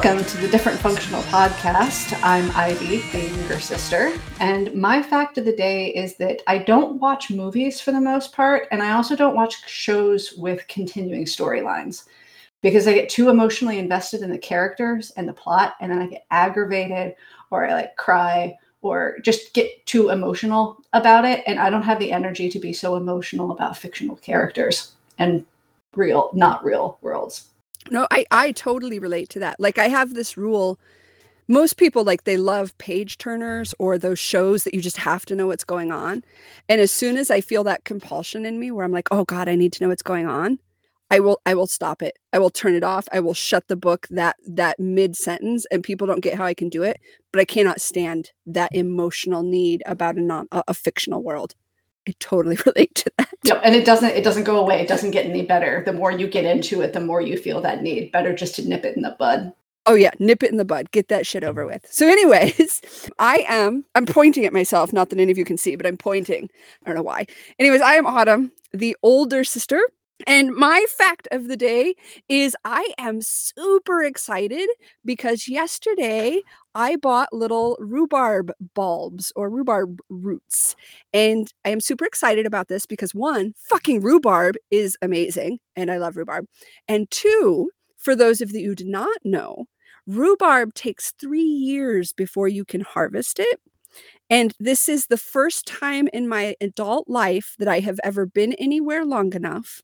Welcome to the Different Functional Podcast. I'm Ivy, the younger sister. And my fact of the day is that I don't watch movies for the most part, and I also don't watch shows with continuing storylines because I get too emotionally invested in the characters and the plot, and then I get aggravated or I like cry or just get too emotional about it. And I don't have the energy to be so emotional about fictional characters and real, not real worlds. No, I I totally relate to that. Like I have this rule most people like they love page turners or those shows that you just have to know what's going on. And as soon as I feel that compulsion in me where I'm like, "Oh god, I need to know what's going on." I will I will stop it. I will turn it off. I will shut the book that that mid sentence and people don't get how I can do it, but I cannot stand that emotional need about a non a, a fictional world. I totally relate to that. Yep, and it doesn't it doesn't go away. It doesn't get any better. The more you get into it, the more you feel that need. Better just to nip it in the bud. Oh yeah, nip it in the bud. Get that shit over with. So anyways, I am I'm pointing at myself, not that any of you can see, but I'm pointing. I don't know why. Anyways, I am Autumn, the older sister and my fact of the day is I am super excited because yesterday I bought little rhubarb bulbs or rhubarb roots. And I am super excited about this because one, fucking rhubarb is amazing and I love rhubarb. And two, for those of you who do not know, rhubarb takes three years before you can harvest it. And this is the first time in my adult life that I have ever been anywhere long enough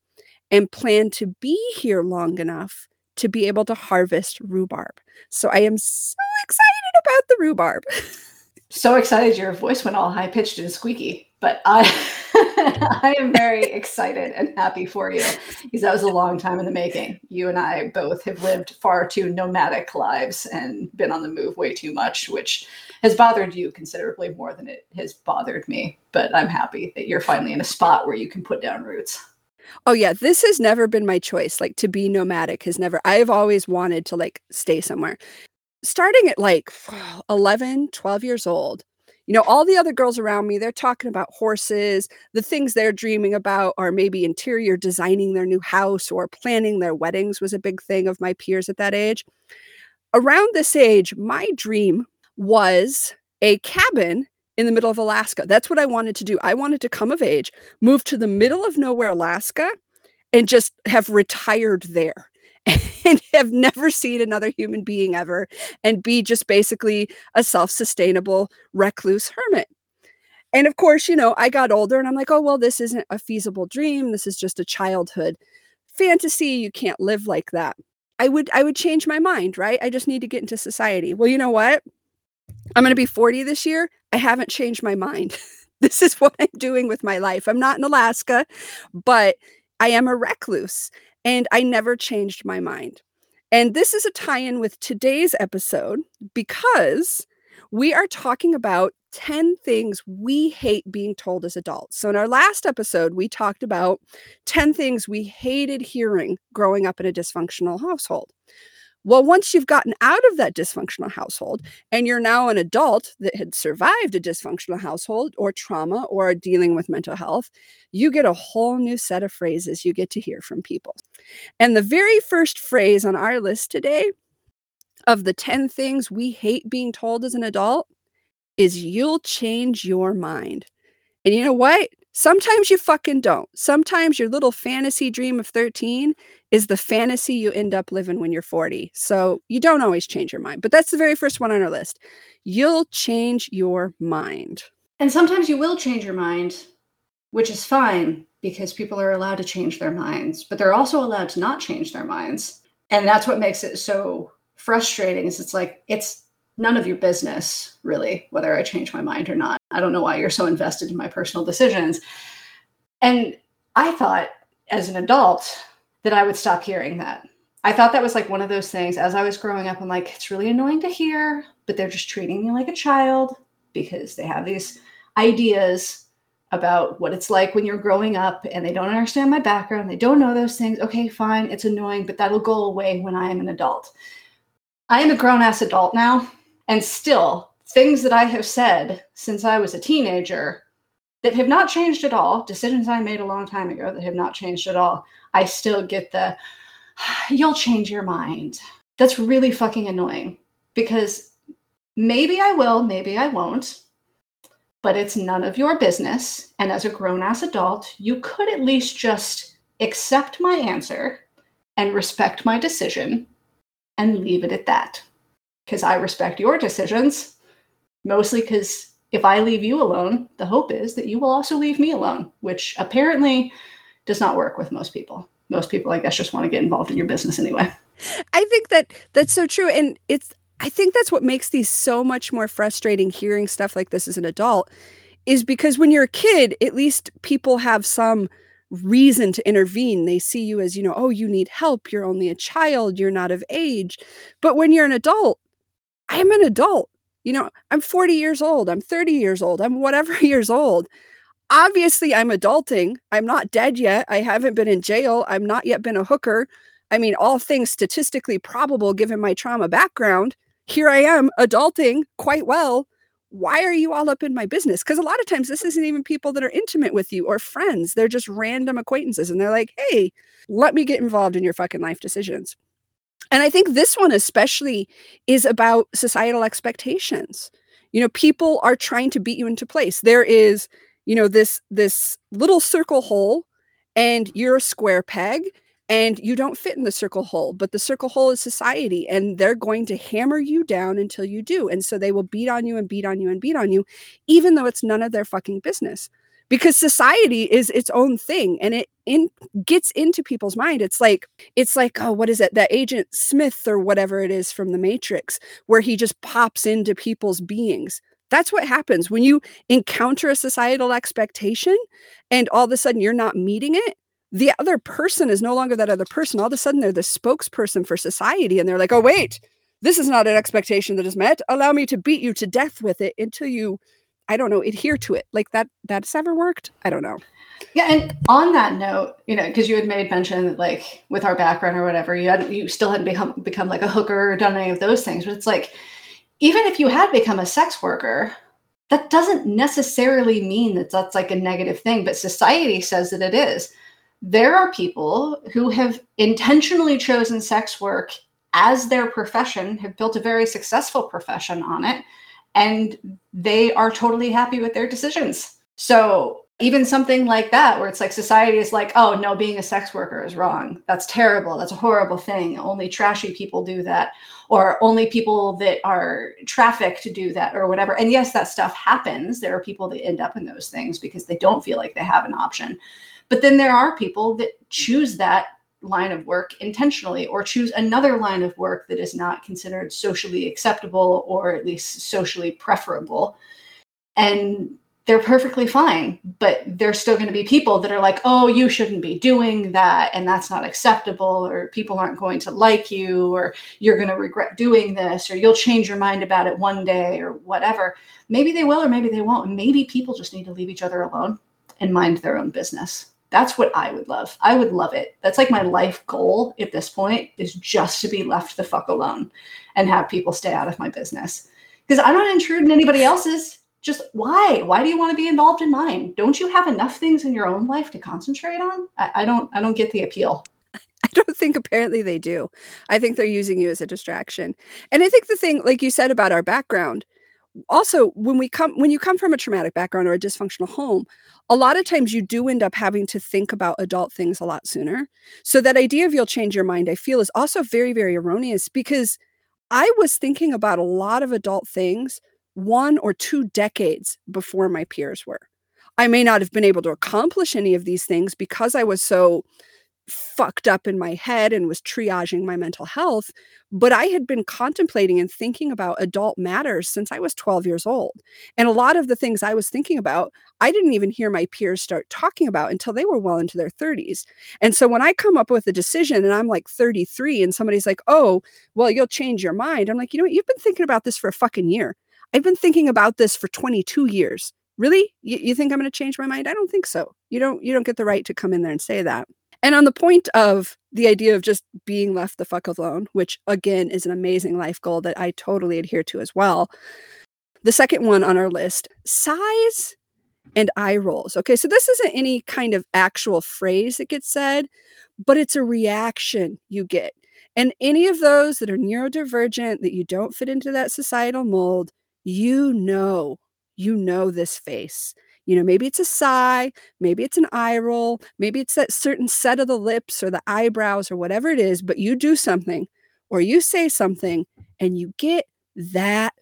and plan to be here long enough to be able to harvest rhubarb. So I am so excited about the rhubarb. so excited your voice went all high pitched and squeaky, but I I am very excited and happy for you because that was a long time in the making. You and I both have lived far too nomadic lives and been on the move way too much, which has bothered you considerably more than it has bothered me. But I'm happy that you're finally in a spot where you can put down roots. Oh yeah, this has never been my choice. Like to be nomadic has never I've always wanted to like stay somewhere. Starting at like 11, 12 years old, you know, all the other girls around me, they're talking about horses. The things they're dreaming about are maybe interior designing their new house or planning their weddings was a big thing of my peers at that age. Around this age, my dream was a cabin in the middle of Alaska. That's what I wanted to do. I wanted to come of age, move to the middle of nowhere, Alaska, and just have retired there and have never seen another human being ever and be just basically a self sustainable recluse hermit. And of course, you know, I got older and I'm like, oh, well, this isn't a feasible dream. This is just a childhood fantasy. You can't live like that. I would I would change my mind, right? I just need to get into society. Well, you know what? I'm going to be 40 this year. I haven't changed my mind. this is what I'm doing with my life. I'm not in Alaska, but I am a recluse and I never changed my mind. And this is a tie in with today's episode because we are talking about 10 things we hate being told as adults. So, in our last episode, we talked about 10 things we hated hearing growing up in a dysfunctional household. Well, once you've gotten out of that dysfunctional household and you're now an adult that had survived a dysfunctional household or trauma or dealing with mental health, you get a whole new set of phrases you get to hear from people. And the very first phrase on our list today of the 10 things we hate being told as an adult is you'll change your mind. And you know what? Sometimes you fucking don't. Sometimes your little fantasy dream of 13 is the fantasy you end up living when you're 40. So you don't always change your mind. But that's the very first one on our list. You'll change your mind. And sometimes you will change your mind, which is fine because people are allowed to change their minds, but they're also allowed to not change their minds. And that's what makes it so frustrating is it's like it's none of your business, really, whether I change my mind or not. I don't know why you're so invested in my personal decisions. And I thought as an adult that I would stop hearing that. I thought that was like one of those things as I was growing up. I'm like, it's really annoying to hear, but they're just treating me like a child because they have these ideas about what it's like when you're growing up and they don't understand my background. They don't know those things. Okay, fine. It's annoying, but that'll go away when I am an adult. I am a grown ass adult now. And still, things that I have said since I was a teenager that have not changed at all, decisions I made a long time ago that have not changed at all, I still get the, you'll change your mind. That's really fucking annoying because maybe I will, maybe I won't, but it's none of your business. And as a grown ass adult, you could at least just accept my answer and respect my decision and leave it at that. Because I respect your decisions, mostly because if I leave you alone, the hope is that you will also leave me alone, which apparently does not work with most people. Most people, I guess, just want to get involved in your business anyway. I think that that's so true. And it's, I think that's what makes these so much more frustrating hearing stuff like this as an adult is because when you're a kid, at least people have some reason to intervene. They see you as, you know, oh, you need help. You're only a child. You're not of age. But when you're an adult, I'm an adult. You know, I'm 40 years old. I'm 30 years old. I'm whatever years old. Obviously, I'm adulting. I'm not dead yet. I haven't been in jail. I'm not yet been a hooker. I mean, all things statistically probable given my trauma background. Here I am adulting quite well why are you all up in my business? Because a lot of times this isn't even people that are intimate with you or friends. They're just random acquaintances. And they're like, hey, let me get involved in your fucking life decisions. And I think this one especially is about societal expectations. You know, people are trying to beat you into place. There is, you know, this this little circle hole and you're a square peg and you don't fit in the circle hole but the circle hole is society and they're going to hammer you down until you do and so they will beat on you and beat on you and beat on you even though it's none of their fucking business because society is its own thing and it in gets into people's mind it's like it's like oh what is it that agent smith or whatever it is from the matrix where he just pops into people's beings that's what happens when you encounter a societal expectation and all of a sudden you're not meeting it the other person is no longer that other person. All of a sudden, they're the spokesperson for society. And they're like, oh, wait, this is not an expectation that is met. Allow me to beat you to death with it until you, I don't know, adhere to it. Like that, that's ever worked? I don't know. Yeah, and on that note, you know, because you had made mention that, like, with our background or whatever, you hadn't, you still hadn't become become like a hooker or done any of those things. But it's like, even if you had become a sex worker, that doesn't necessarily mean that that's like a negative thing. But society says that it is there are people who have intentionally chosen sex work as their profession, have built a very successful profession on it, and they are totally happy with their decisions. So, even something like that, where it's like society is like, oh, no, being a sex worker is wrong. That's terrible. That's a horrible thing. Only trashy people do that, or only people that are trafficked to do that, or whatever. And yes, that stuff happens. There are people that end up in those things because they don't feel like they have an option. But then there are people that choose that line of work intentionally or choose another line of work that is not considered socially acceptable or at least socially preferable. And they're perfectly fine, but there's still going to be people that are like, oh, you shouldn't be doing that, and that's not acceptable, or people aren't going to like you, or you're going to regret doing this, or you'll change your mind about it one day, or whatever. Maybe they will, or maybe they won't. Maybe people just need to leave each other alone and mind their own business. That's what I would love. I would love it. That's like my life goal at this point is just to be left the fuck alone and have people stay out of my business. Because I'm not intruding anybody else's. Just why? Why do you want to be involved in mine? Don't you have enough things in your own life to concentrate on? I, I don't I don't get the appeal. I don't think apparently they do. I think they're using you as a distraction. And I think the thing, like you said about our background, also when we come when you come from a traumatic background or a dysfunctional home a lot of times you do end up having to think about adult things a lot sooner. So that idea of you'll change your mind i feel is also very very erroneous because i was thinking about a lot of adult things one or two decades before my peers were. I may not have been able to accomplish any of these things because i was so fucked up in my head and was triaging my mental health. But I had been contemplating and thinking about adult matters since I was 12 years old. And a lot of the things I was thinking about, I didn't even hear my peers start talking about until they were well into their 30s. And so when I come up with a decision and I'm like 33 and somebody's like, oh, well, you'll change your mind, I'm like, you know what? You've been thinking about this for a fucking year. I've been thinking about this for 22 years. Really? You, you think I'm going to change my mind? I don't think so. You don't you don't get the right to come in there and say that. And on the point of the idea of just being left the fuck alone, which again is an amazing life goal that I totally adhere to as well. The second one on our list sighs and eye rolls. Okay, so this isn't any kind of actual phrase that gets said, but it's a reaction you get. And any of those that are neurodivergent, that you don't fit into that societal mold, you know, you know this face. You know, maybe it's a sigh, maybe it's an eye roll, maybe it's that certain set of the lips or the eyebrows or whatever it is, but you do something or you say something and you get that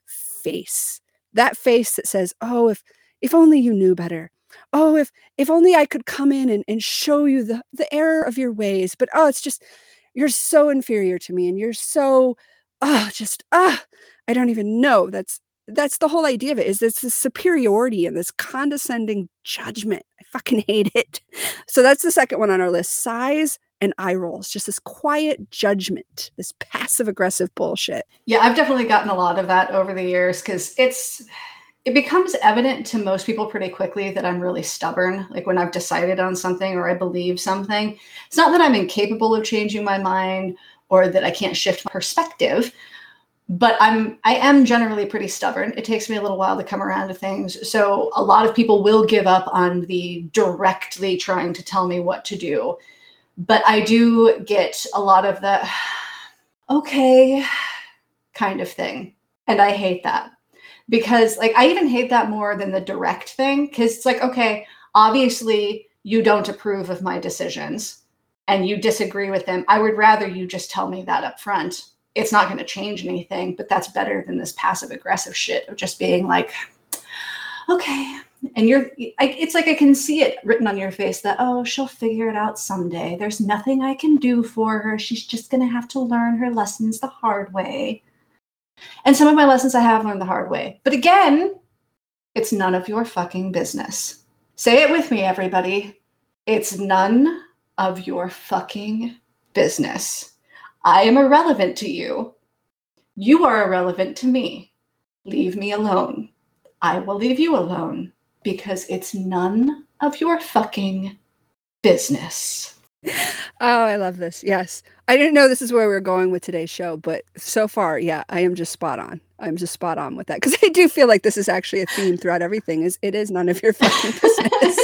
face. That face that says, "Oh, if if only you knew better. Oh, if if only I could come in and, and show you the, the error of your ways. But oh, it's just you're so inferior to me and you're so oh just ah I don't even know. That's that's the whole idea of it is this, superiority and this condescending judgment. I fucking hate it. So that's the second one on our list. Sighs and eye rolls, just this quiet judgment, this passive aggressive bullshit. Yeah, I've definitely gotten a lot of that over the years because it's it becomes evident to most people pretty quickly that I'm really stubborn. Like when I've decided on something or I believe something, it's not that I'm incapable of changing my mind or that I can't shift my perspective, but I'm I am generally pretty stubborn. It takes me a little while to come around to things. So a lot of people will give up on the directly trying to tell me what to do. But I do get a lot of the okay kind of thing. And I hate that because like I even hate that more than the direct thing because it's like okay, obviously you don't approve of my decisions and you disagree with them. I would rather you just tell me that up front. It's not going to change anything, but that's better than this passive aggressive shit of just being like okay, and you're I, it's like i can see it written on your face that oh she'll figure it out someday there's nothing i can do for her she's just going to have to learn her lessons the hard way and some of my lessons I have learned the hard way. But again, it's none of your fucking business. Say it with me, everybody. It's none of your fucking business. I am irrelevant to you. You are irrelevant to me. Leave me alone. I will leave you alone because it's none of your fucking business. Oh, I love this. Yes. I didn't know this is where we are going with today's show, but so far, yeah, I am just spot on. I'm just spot on with that because I do feel like this is actually a theme throughout everything. Is it is none of your fucking business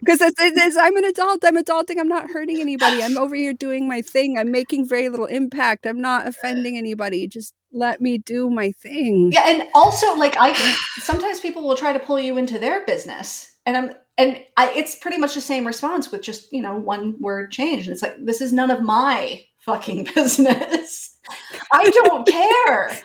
because it's, it is. I'm an adult. I'm adulting. I'm not hurting anybody. I'm over here doing my thing. I'm making very little impact. I'm not offending anybody. Just let me do my thing. Yeah, and also like I sometimes people will try to pull you into their business, and I'm and I, it's pretty much the same response with just you know one word change. And it's like this is none of my fucking business. I don't care.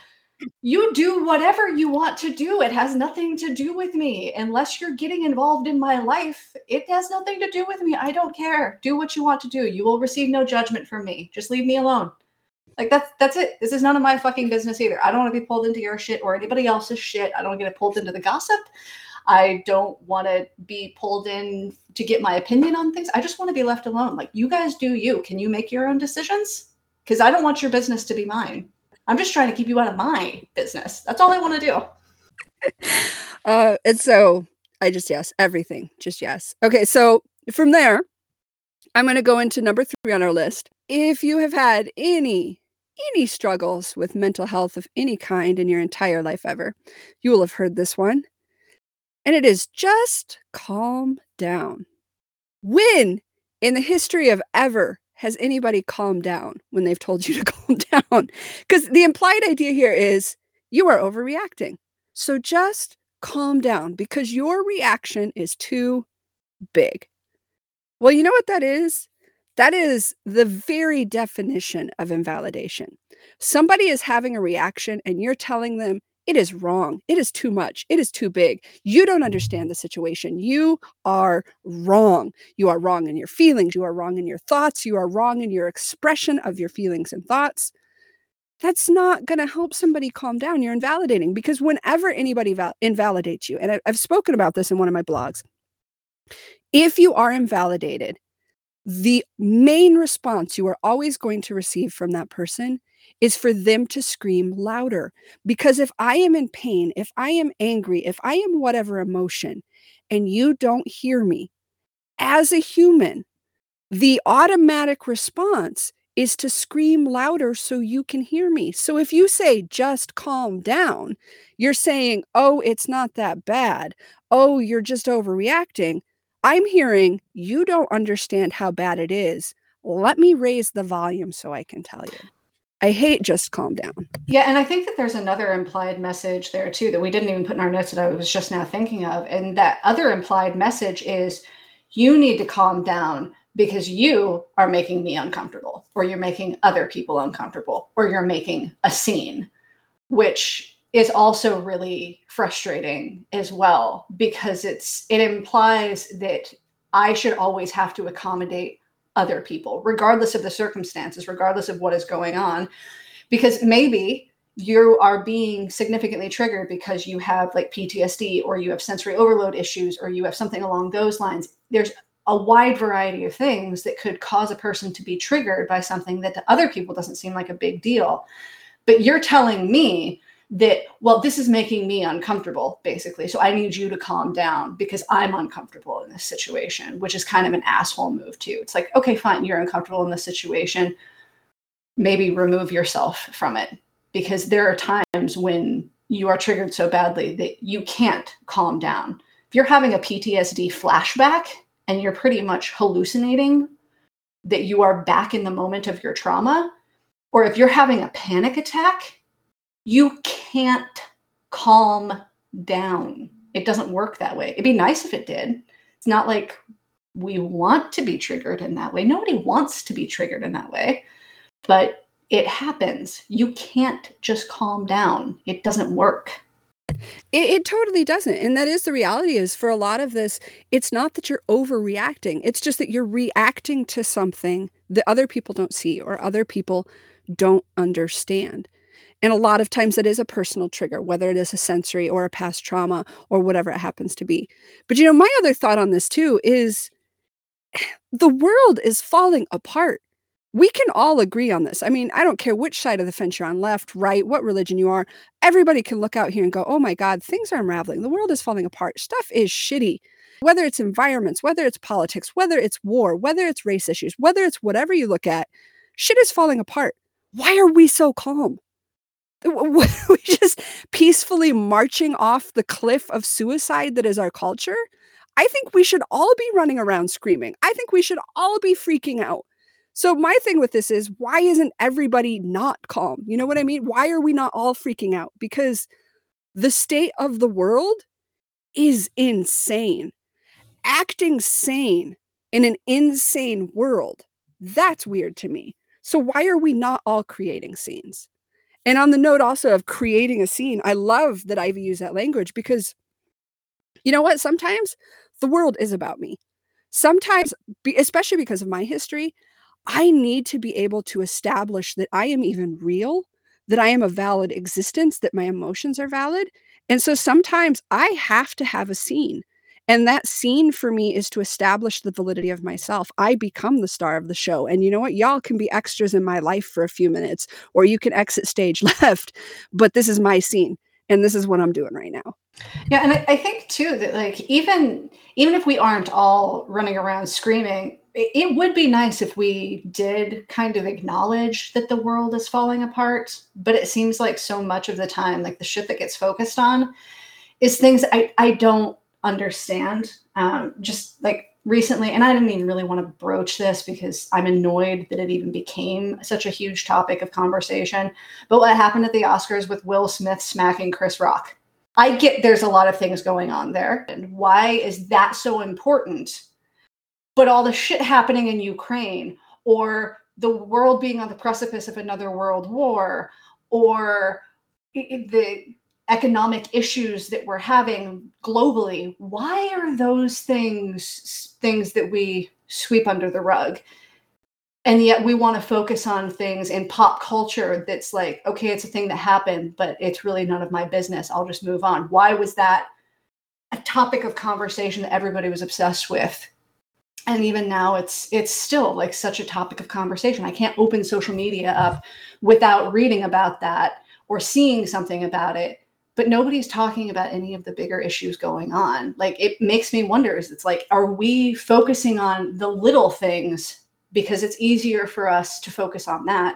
You do whatever you want to do. It has nothing to do with me. Unless you're getting involved in my life, it has nothing to do with me. I don't care. Do what you want to do. You will receive no judgment from me. Just leave me alone. Like that's that's it. This is none of my fucking business either. I don't want to be pulled into your shit or anybody else's shit. I don't get pulled into the gossip. I don't want to be pulled in to get my opinion on things. I just want to be left alone. Like, you guys do you. Can you make your own decisions? Because I don't want your business to be mine. I'm just trying to keep you out of my business. That's all I want to do. uh, and so I just yes, everything. Just yes. Okay, so from there, I'm going to go into number three on our list. If you have had any any struggles with mental health of any kind in your entire life ever, you will have heard this one. And it is just calm down. When in the history of ever has anybody calmed down when they've told you to calm down? Because the implied idea here is you are overreacting. So just calm down because your reaction is too big. Well, you know what that is? That is the very definition of invalidation. Somebody is having a reaction and you're telling them it is wrong. It is too much. It is too big. You don't understand the situation. You are wrong. You are wrong in your feelings. You are wrong in your thoughts. You are wrong in your expression of your feelings and thoughts. That's not going to help somebody calm down. You're invalidating because whenever anybody val- invalidates you, and I've spoken about this in one of my blogs, if you are invalidated, the main response you are always going to receive from that person is for them to scream louder. Because if I am in pain, if I am angry, if I am whatever emotion, and you don't hear me as a human, the automatic response is to scream louder so you can hear me. So if you say, just calm down, you're saying, oh, it's not that bad. Oh, you're just overreacting. I'm hearing, you don't understand how bad it is. Let me raise the volume so I can tell you. I hate just calm down. Yeah, and I think that there's another implied message there too that we didn't even put in our notes that I was just now thinking of. And that other implied message is you need to calm down because you are making me uncomfortable, or you're making other people uncomfortable, or you're making a scene, which is also really frustrating as well because it's it implies that I should always have to accommodate other people, regardless of the circumstances, regardless of what is going on. Because maybe you are being significantly triggered because you have like PTSD or you have sensory overload issues or you have something along those lines. There's a wide variety of things that could cause a person to be triggered by something that to other people doesn't seem like a big deal. But you're telling me that, well, this is making me uncomfortable, basically. So I need you to calm down because I'm uncomfortable in this situation, which is kind of an asshole move, too. It's like, okay, fine, you're uncomfortable in this situation. Maybe remove yourself from it because there are times when you are triggered so badly that you can't calm down. If you're having a PTSD flashback and you're pretty much hallucinating that you are back in the moment of your trauma, or if you're having a panic attack you can't calm down. It doesn't work that way. It'd be nice if it did. It's not like we want to be triggered in that way. Nobody wants to be triggered in that way, but it happens. You can't just calm down. It doesn't work. It, it, totally doesn't. And that is the reality is for a lot of this, it's not that you're overreacting. It's just that you're reacting to something that other people don't see or other people don't understand. And a lot of times it is a personal trigger, whether it is a sensory or a past trauma or whatever it happens to be. But you know, my other thought on this too is the world is falling apart. We can all agree on this. I mean, I don't care which side of the fence you're on, left, right, what religion you are. Everybody can look out here and go, oh my God, things are unraveling. The world is falling apart. Stuff is shitty. Whether it's environments, whether it's politics, whether it's war, whether it's race issues, whether it's whatever you look at, shit is falling apart. Why are we so calm? we just peacefully marching off the cliff of suicide that is our culture. I think we should all be running around screaming. I think we should all be freaking out. So my thing with this is why isn't everybody not calm? You know what I mean? Why are we not all freaking out? Because the state of the world is insane. Acting sane in an insane world, that's weird to me. So why are we not all creating scenes? And on the note also of creating a scene, I love that Ivy used that language because you know what? Sometimes the world is about me. Sometimes, especially because of my history, I need to be able to establish that I am even real, that I am a valid existence, that my emotions are valid. And so sometimes I have to have a scene. And that scene for me is to establish the validity of myself. I become the star of the show. And you know what? Y'all can be extras in my life for a few minutes, or you can exit stage left. But this is my scene. And this is what I'm doing right now. Yeah, and I, I think too that like even even if we aren't all running around screaming, it, it would be nice if we did kind of acknowledge that the world is falling apart. But it seems like so much of the time, like the shit that gets focused on is things I, I don't understand. Um, just like recently, and I didn't even really want to broach this because I'm annoyed that it even became such a huge topic of conversation. But what happened at the Oscars with Will Smith smacking Chris Rock? I get there's a lot of things going on there. And why is that so important? But all the shit happening in Ukraine, or the world being on the precipice of another world war, or the economic issues that we're having globally why are those things things that we sweep under the rug? And yet we want to focus on things in pop culture that's like okay it's a thing that happened but it's really none of my business. I'll just move on. Why was that a topic of conversation that everybody was obsessed with? And even now it's it's still like such a topic of conversation. I can't open social media up without reading about that or seeing something about it but nobody's talking about any of the bigger issues going on. Like it makes me wonder is it's like, are we focusing on the little things because it's easier for us to focus on that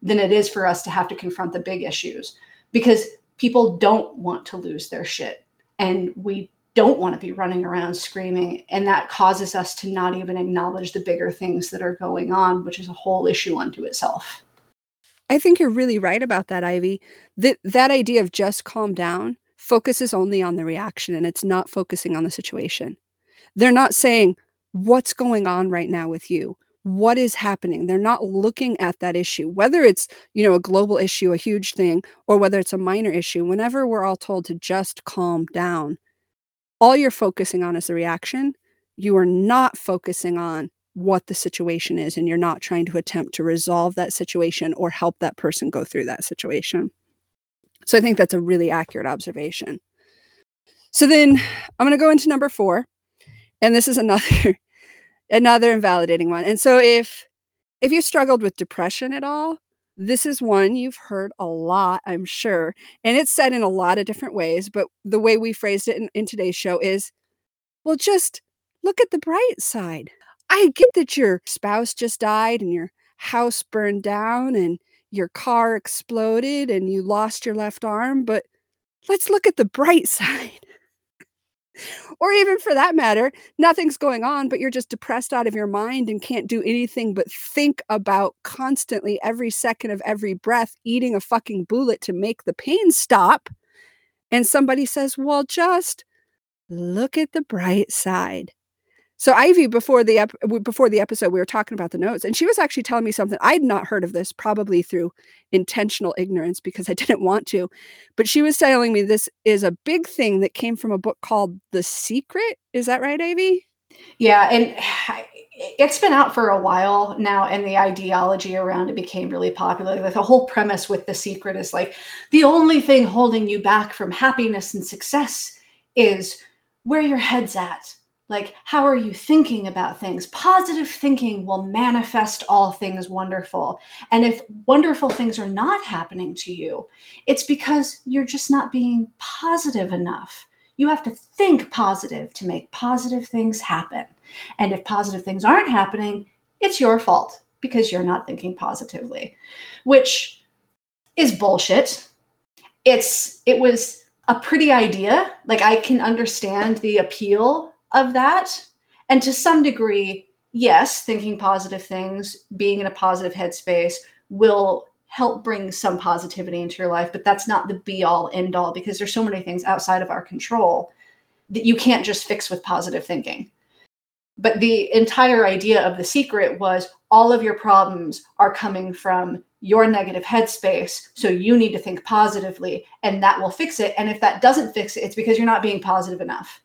than it is for us to have to confront the big issues? Because people don't want to lose their shit. And we don't want to be running around screaming. And that causes us to not even acknowledge the bigger things that are going on, which is a whole issue unto itself. I think you're really right about that, Ivy. That that idea of just calm down focuses only on the reaction and it's not focusing on the situation. They're not saying, "What's going on right now with you? What is happening?" They're not looking at that issue, whether it's, you know, a global issue, a huge thing, or whether it's a minor issue. Whenever we're all told to just calm down, all you're focusing on is the reaction. You are not focusing on what the situation is, and you're not trying to attempt to resolve that situation or help that person go through that situation. So I think that's a really accurate observation. So then I'm going to go into number 4, and this is another another invalidating one. And so if if you struggled with depression at all, this is one you've heard a lot, I'm sure. And it's said in a lot of different ways, but the way we phrased it in, in today's show is well, just look at the bright side. I get that your spouse just died and your house burned down and your car exploded and you lost your left arm, but let's look at the bright side. or even for that matter, nothing's going on, but you're just depressed out of your mind and can't do anything but think about constantly every second of every breath eating a fucking bullet to make the pain stop. And somebody says, Well, just look at the bright side. So Ivy, before the ep- before the episode, we were talking about the notes, and she was actually telling me something I'd not heard of this, probably through intentional ignorance because I didn't want to. But she was telling me this is a big thing that came from a book called The Secret. Is that right, Ivy? Yeah, and it's been out for a while now, and the ideology around it became really popular. Like the whole premise with The Secret is like the only thing holding you back from happiness and success is where your head's at like, how are you thinking about things? Positive thinking will manifest all things wonderful. And if wonderful things are not happening to you, it's because you're just not being positive enough. You have to think positive to make positive things happen. And if positive things aren't happening, it's your fault because you're not thinking positively, which is bullshit. It's it was a pretty idea. Like I can understand the appeal of that. And to some degree, yes, thinking positive things, being in a positive headspace will help bring some positivity into your life, but that's not the be all end all because there's so many things outside of our control that you can't just fix with positive thinking. But the entire idea of the secret was all of your problems are coming from your negative headspace. So you need to think positively and that will fix it. And if that doesn't fix it, it's because you're not being positive enough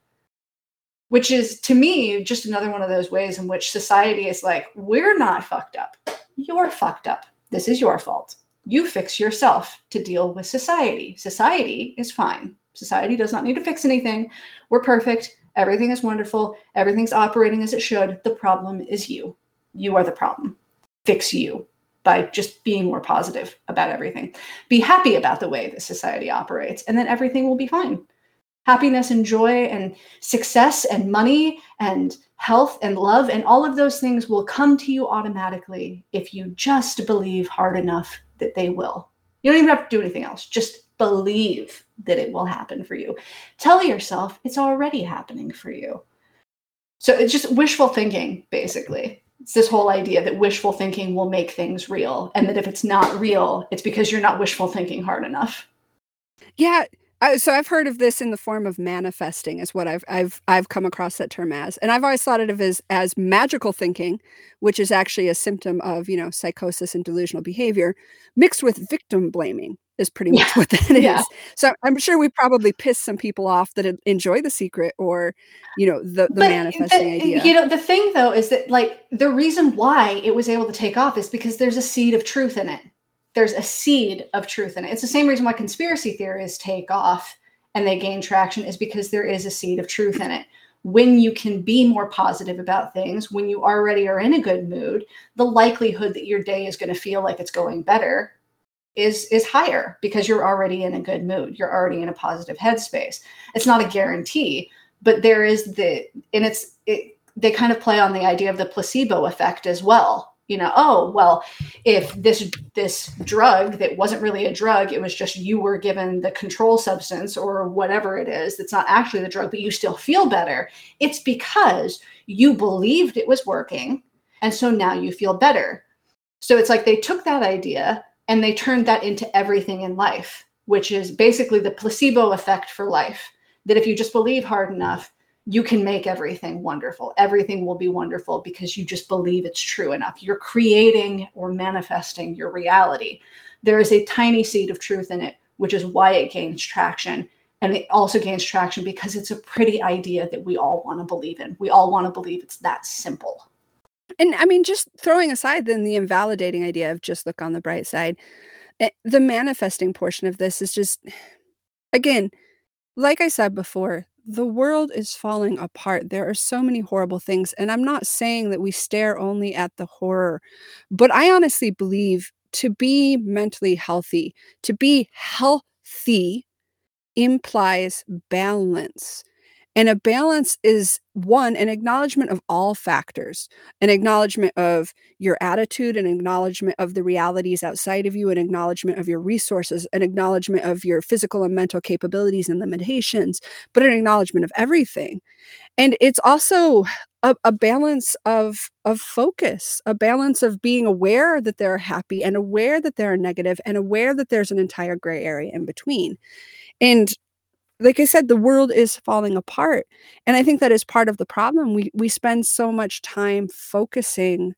which is to me just another one of those ways in which society is like, we're not fucked up. You're fucked up. This is your fault. You fix yourself to deal with society. Society is fine. Society does not need to fix anything. We're perfect. Everything is wonderful. Everything's operating as it should. The problem is you. You are the problem. Fix you by just being more positive about everything. Be happy about the way that society operates, and then everything will be fine happiness and joy and success and money and health and love and all of those things will come to you automatically if you just believe hard enough that they will. You don't even have to do anything else. Just believe that it will happen for you. Tell yourself it's already happening for you. So it's just wishful thinking, basically. It's this whole idea that wishful thinking will make things real. And that if it's not real, it's because you're not wishful thinking hard enough. Yeah, I, so I've heard of this in the form of manifesting is what I've I've I've come across that term as. And I've always thought of it as as magical thinking, which is actually a symptom of, you know, psychosis and delusional behavior mixed with victim blaming is pretty much yeah. what that is. Yeah. So I'm sure we probably pissed some people off that enjoy the secret or, you know, the, the eh, manifesting the, idea. You know, the thing though is that like the reason why it was able to take off is because there's a seed of truth in it there's a seed of truth in it. It's the same reason why conspiracy theories take off and they gain traction is because there is a seed of truth in it. When you can be more positive about things, when you already are in a good mood, the likelihood that your day is going to feel like it's going better is is higher because you're already in a good mood. You're already in a positive headspace. It's not a guarantee, but there is the and it's it, they kind of play on the idea of the placebo effect as well you know oh well if this this drug that wasn't really a drug it was just you were given the control substance or whatever it is that's not actually the drug but you still feel better it's because you believed it was working and so now you feel better so it's like they took that idea and they turned that into everything in life, which is basically the placebo effect for life. That if you just believe hard enough, you can make everything wonderful. Everything will be wonderful because you just believe it's true enough. You're creating or manifesting your reality. There is a tiny seed of truth in it, which is why it gains traction. And it also gains traction because it's a pretty idea that we all want to believe in. We all want to believe it's that simple. And I mean, just throwing aside then the invalidating idea of just look on the bright side, eh, the manifesting portion of this is just, again, like I said before, the world is falling apart. There are so many horrible things. And I'm not saying that we stare only at the horror, but I honestly believe to be mentally healthy, to be healthy implies balance. And a balance is one, an acknowledgement of all factors, an acknowledgement of your attitude, an acknowledgement of the realities outside of you, an acknowledgement of your resources, an acknowledgement of your physical and mental capabilities and limitations, but an acknowledgement of everything. And it's also a, a balance of of focus, a balance of being aware that they're happy and aware that they're negative and aware that there's an entire gray area in between. And like I said, the world is falling apart. And I think that is part of the problem. We we spend so much time focusing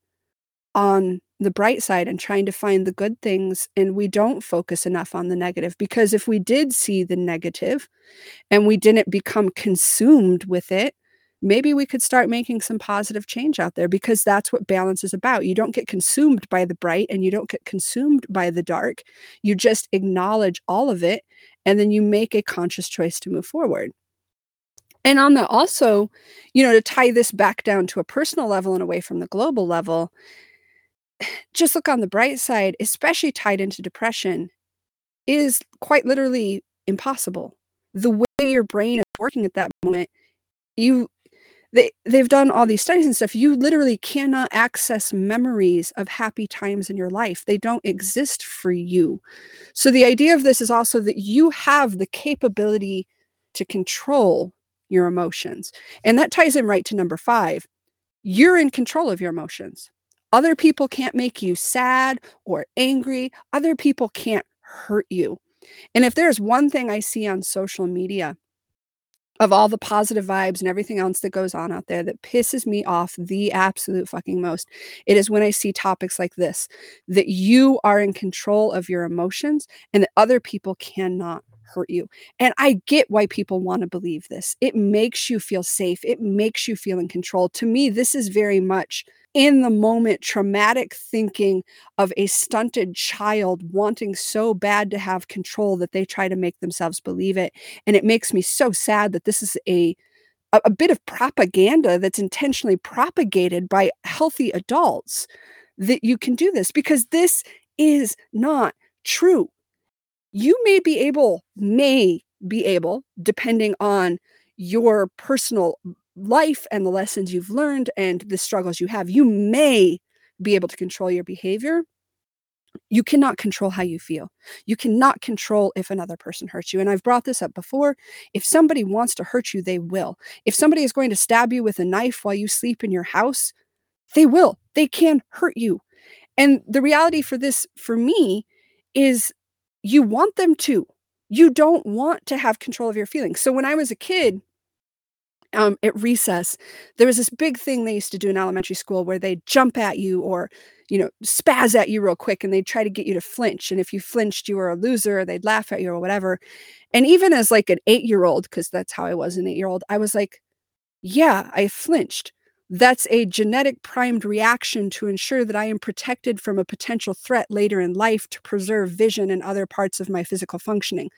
on the bright side and trying to find the good things and we don't focus enough on the negative because if we did see the negative and we didn't become consumed with it maybe we could start making some positive change out there because that's what balance is about. You don't get consumed by the bright and you don't get consumed by the dark. You just acknowledge all of it and then you make a conscious choice to move forward. And on the also, you know, to tie this back down to a personal level and away from the global level, just look on the bright side, especially tied into depression, is quite literally impossible. The way your brain is working at that moment, you they they've done all these studies and stuff. You literally cannot access memories of happy times in your life. They don't exist for you. So the idea of this is also that you have the capability to control your emotions and that ties in right to number 5 you're in control of your emotions. Other people can't make you sad or angry. Other people can't hurt you. And if there's one thing i see on social media of all the positive vibes and everything else that goes on out there that pisses me off the absolute fucking most. It is when I see topics like this that you are in control of your emotions and that other people cannot hurt you. And I get why people want to believe this. It makes you feel safe, it makes you feel in control. To me, this is very much in the moment traumatic thinking of a stunted child wanting so bad to have control that they try to make themselves believe it and it makes me so sad that this is a a, bit of propaganda that's intentionally propagated by healthy adults that you can do this because this is not true you may be able may be able depending on your personal life and the lessons you've learned and the struggles you have, you may be able to control your behavior. You cannot control how you feel. You cannot control if another person hurts you. And I've brought this up before. If somebody wants to hurt you, they will. If somebody is going to stab you with a knife while you sleep in your house, they will. They can hurt you. And the reality for this, for me, is you want them to. You don't want to have control of your feelings. So when I was a kid, um, at recess, there was this big thing they used to do in elementary school where they'd jump at you or, you know, spaz at you real quick and they'd try to get you to flinch. And if you flinched, you were a loser, they'd laugh at you or whatever. And even as like an eight year old, because that's how I was an eight year old, I was like, yeah, I flinched. That's a genetic primed reaction to ensure that I am protected from a potential threat later in life to preserve vision and other parts of my physical functioning.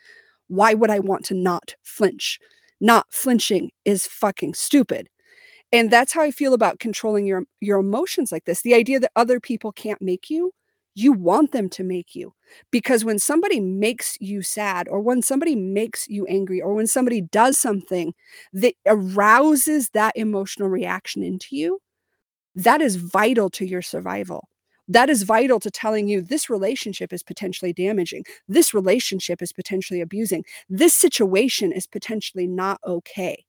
Why would I want to not flinch? not flinching is fucking stupid. And that's how I feel about controlling your your emotions like this. The idea that other people can't make you, you want them to make you. Because when somebody makes you sad or when somebody makes you angry or when somebody does something that arouses that emotional reaction into you, that is vital to your survival that is vital to telling you this relationship is potentially damaging. This relationship is potentially abusing. This situation is potentially not okay.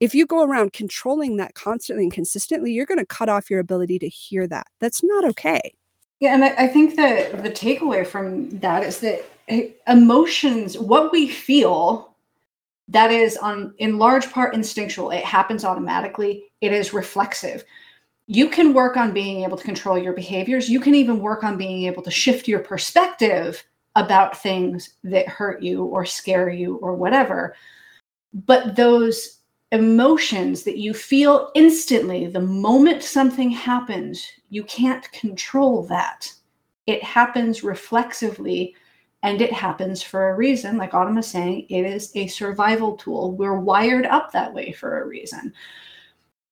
If you go around controlling that constantly and consistently, you're going to cut off your ability to hear that. That's not okay. Yeah, and I, I think that the takeaway from that is that eh, emotions, what we feel, that is on in large part instinctual. It happens automatically. It is reflexive. You can work on being able to control your behaviors. You can even work on being able to shift your perspective about things that hurt you or scare you or whatever. But those emotions that you feel instantly the moment something happens, you can't control that. It happens reflexively and it happens for a reason. Like Autumn is saying, it is a survival tool. We're wired up that way for a reason.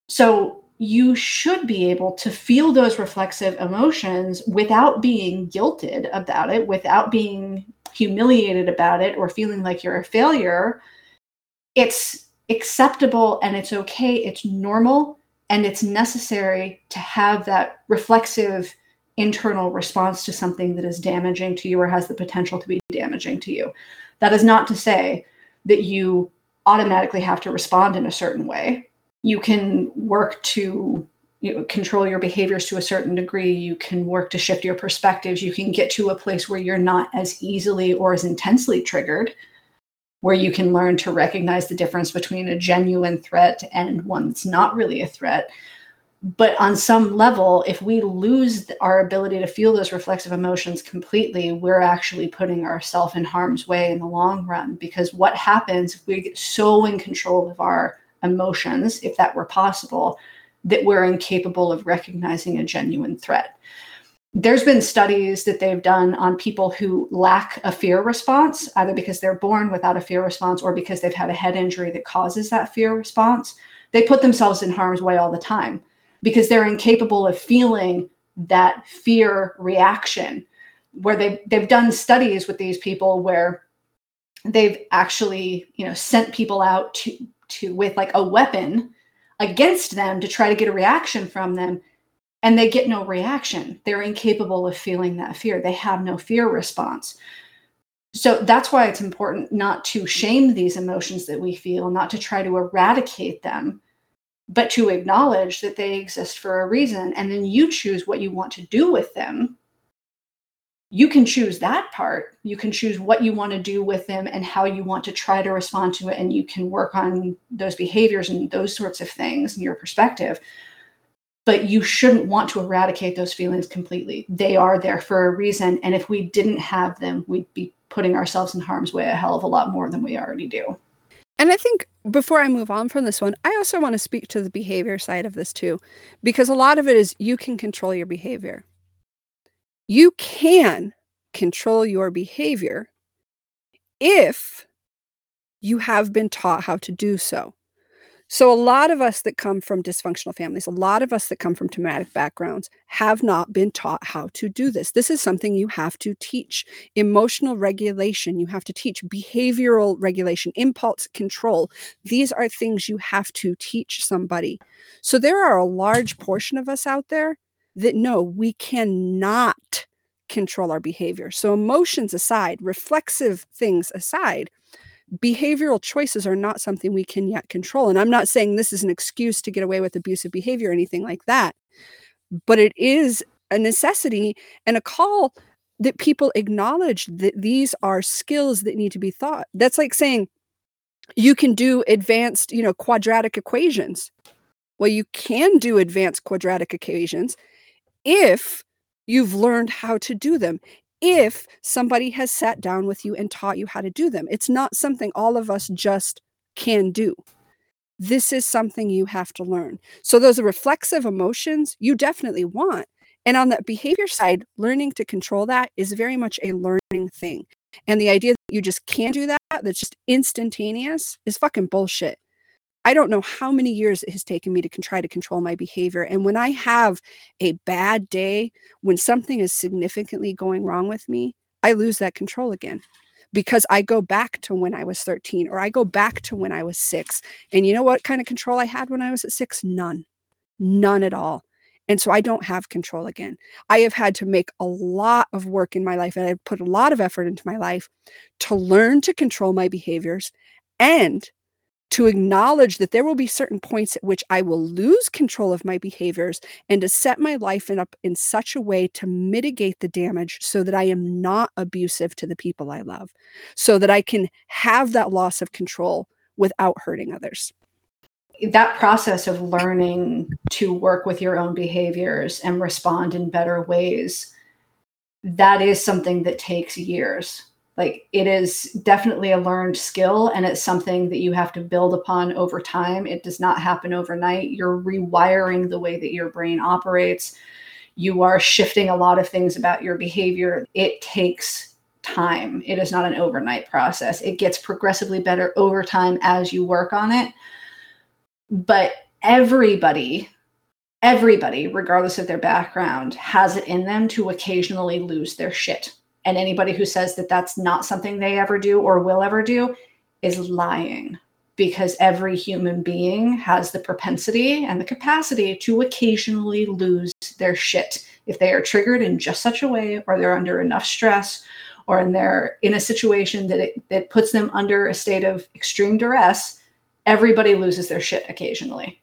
So you should be able to feel those reflexive emotions without being guilted about it, without being humiliated about it, or feeling like you're a failure. It's acceptable and it's okay, it's normal, and it's necessary to have that reflexive internal response to something that is damaging to you or has the potential to be damaging to you. That is not to say that you automatically have to respond in a certain way. You can work to you know, control your behaviors to a certain degree. You can work to shift your perspectives. You can get to a place where you're not as easily or as intensely triggered where you can learn to recognize the difference between a genuine threat and one that's not really a threat. But on some level, if we lose our ability to feel those reflexive emotions completely, we're actually putting ourselves in harm's way in the long run. Because what happens if we get so in control of our emotions, if that were possible, that we're incapable of recognizing a genuine threat? There's been studies that they've done on people who lack a fear response, either because they're born without a fear response or because they've had a head injury that causes that fear response. They put themselves in harm's way all the time because they're incapable of feeling that fear reaction. Where they've, they've done studies with these people where they've actually, you know, sent people out to, to with like a weapon against them to try to get a reaction from them and they get no reaction. They're incapable of feeling that fear. They have no fear response. So that's why it's important not to shame these emotions that we feel, not to try to eradicate them, but to acknowledge that they exist for a reason. And then you choose what you want to do with them. You can choose that part. You can choose what you want to do with them and how you want to try to respond to it. And you can work on those behaviors and those sorts of things and your perspective but you shouldn't want to eradicate those feelings completely. They are there for a reason. And if we didn't have them, we'd be putting ourselves in harm's way a hell of a lot more than we already do. And I think before I move on from this one, I also want to speak to the behavior side of this too, because a lot of it is you can control your behavior. You can control your behavior if you have been taught how to do so. So, a lot of us that come from dysfunctional families, a lot of us that come from traumatic backgrounds have not been taught how to do this. This is something you have to teach. Emotional regulation, you have to teach behavioral regulation, impulse control. These are things you have to teach somebody. So, there are a large portion of us out there that know we cannot control our behavior. So, emotions aside, reflexive things aside, behavioral choices are not something we can yet control. And I'm not saying this is an excuse to get away with abusive behavior or anything like that, but it is a necessity and a call that people acknowledge that these are skills that need to be thought. That's like saying you can do advanced, you know, quadratic equations. Well, you can do advanced quadratic equations if you've learned how to do them if somebody has sat down with you and taught you how to do them. It's not something all of us just can do. This is something you have to learn. So, those reflexive emotions you definitely want. And on the behavior side, learning to control that is very much a learning thing. And the idea that you just can't do that, that's just instantaneous, is fucking bullshit. I don't know how many years it has taken me to try to control my behavior. And when I have a bad day, when something is significantly going wrong with me, I lose that control again because I go back to when I was 13 or I go back to when I was six. And you know what kind of control I had when I was at six? None, none at all. And so I don't have control again. I have had to make a lot of work in my life and I've put a lot of effort into my life to learn to control my behaviors and to acknowledge that there will be certain points at which I will lose control of my behaviors and to set my life in up in such a way to mitigate the damage so that I am not abusive to the people I love, so that I can have that loss of control without hurting others. That process of learning to work with your own behaviors and respond in better ways, that is something that takes years like it is definitely a learned skill and it's something that you have to build upon over time. It does not happen overnight. You're rewiring the way that your brain operates. You are shifting a lot of things about your behavior. It takes time. It is not an overnight process. It gets progressively better over time as you work on it. But everybody everybody regardless of their background has it in them to occasionally lose their shit and anybody who says that that's not something they ever do or will ever do is lying because every human being has the propensity and the capacity to occasionally lose their shit if they are triggered in just such a way or they're under enough stress or in they're in a situation that it, that puts them under a state of extreme duress everybody loses their shit occasionally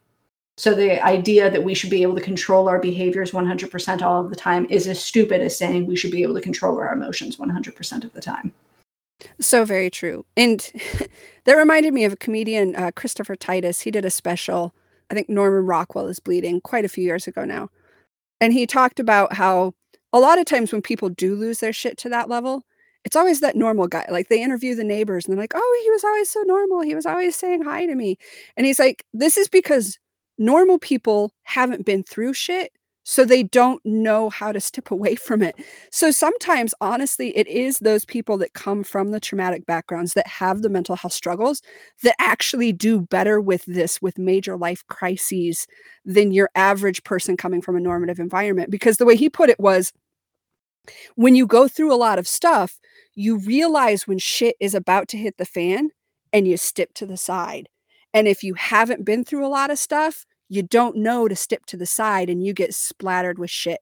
so the idea that we should be able to control our behaviors 100% all of the time is as stupid as saying we should be able to control our emotions 100% of the time. So very true. And that reminded me of a comedian, uh, Christopher Titus. He did a special, I think Norman Rockwell is bleeding, quite a few years ago now. And he talked about how a lot of times when people do lose their shit to that level, it's always that normal guy. Like they interview the neighbors and they're like, oh, he was always so normal. He was always saying hi to me. And he's like, this is because normal people haven't been through shit so they don't know how to step away from it. So sometimes, honestly, it is those people that come from the traumatic backgrounds that have the mental health struggles that actually do better with this, with major life crises, than your average person coming from a normative environment. Because the way he put it was when you go through a lot of stuff, you realize when shit is about to hit the fan and you step to the side. And if you haven't been through a lot of stuff, you don't know to step to the side and you get splattered with shit.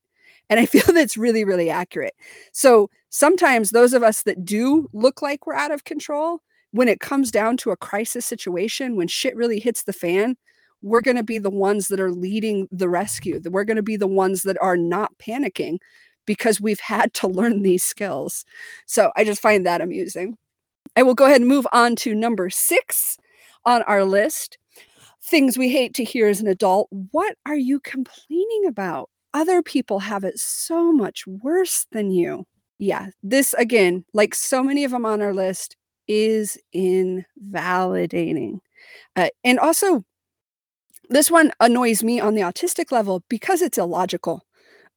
And I feel that's really, really accurate. So sometimes those of us that do look like we're out of control, when it comes down to a crisis situation, when shit really hits the fan, we're going to be the ones that are leading the rescue. We're going to be the ones that are not panicking because we've had to learn these skills. So I just find that amusing. I will go ahead and move on to number six on our list. Things we hate to hear as an adult. What are you complaining about? Other people have it so much worse than you. Yeah, this again, like so many of them on our list, is invalidating. Uh, and also, this one annoys me on the autistic level because it's illogical.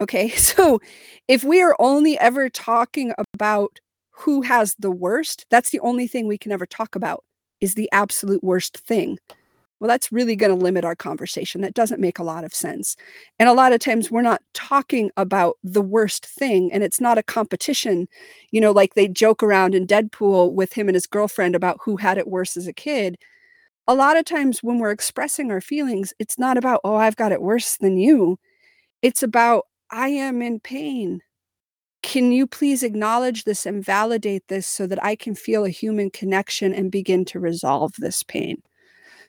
Okay, so if we are only ever talking about who has the worst, that's the only thing we can ever talk about is the absolute worst thing. Well, that's really going to limit our conversation. That doesn't make a lot of sense. And a lot of times we're not talking about the worst thing and it's not a competition, you know, like they joke around in Deadpool with him and his girlfriend about who had it worse as a kid. A lot of times when we're expressing our feelings, it's not about, oh, I've got it worse than you. It's about, I am in pain. Can you please acknowledge this and validate this so that I can feel a human connection and begin to resolve this pain?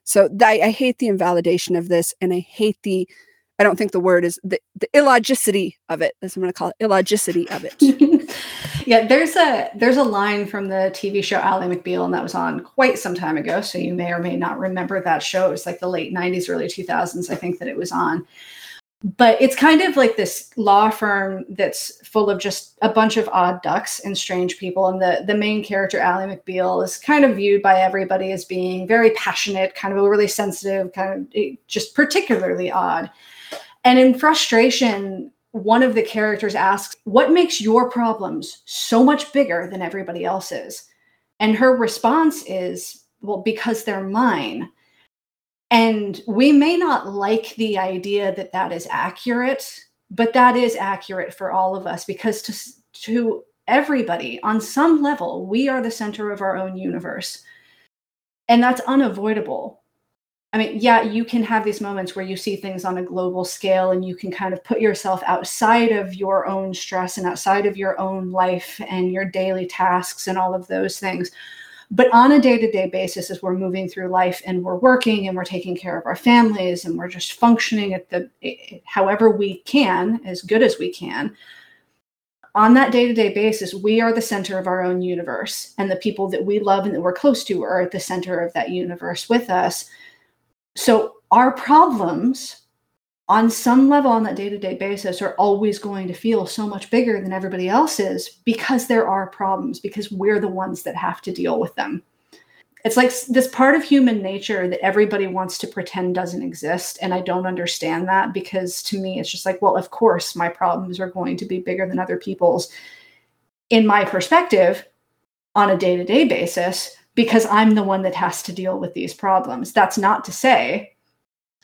So I, I hate the invalidation of this, and I hate the I don't think the word is the, the illogicity of it. That's what I'm going to call it. Illogicity of it. yeah, there's a there's a line from the TV show Ally McBeal, and that was on quite some time ago. So you may or may not remember that show. It was like the late '90s, early 2000s. I think that it was on but it's kind of like this law firm that's full of just a bunch of odd ducks and strange people. And the the main character Ally McBeal is kind of viewed by everybody as being very passionate kind of overly sensitive kind of eh, just particularly odd. And in frustration one of the characters asks what makes your problems so much bigger than everybody else's? And her response is well because they're mine and we may not like the idea that that is accurate, but that is accurate for all of us because to, to everybody on some level, we are the center of our own universe. And that's unavoidable. I mean, yeah, you can have these moments where you see things on a global scale and you can kind of put yourself outside of your own stress and outside of your own life and your daily tasks and all of those things. But on a day to day basis, as we're moving through life and we're working and we're taking care of our families and we're just functioning at the however we can, as good as we can, on that day to day basis, we are the center of our own universe. And the people that we love and that we're close to are at the center of that universe with us. So our problems on some level on that day-to-day basis are always going to feel so much bigger than everybody else's because there are problems because we're the ones that have to deal with them. It's like this part of human nature that everybody wants to pretend doesn't exist and i don't understand that because to me it's just like well of course my problems are going to be bigger than other people's. In my perspective on a day-to-day basis because i'm the one that has to deal with these problems. That's not to say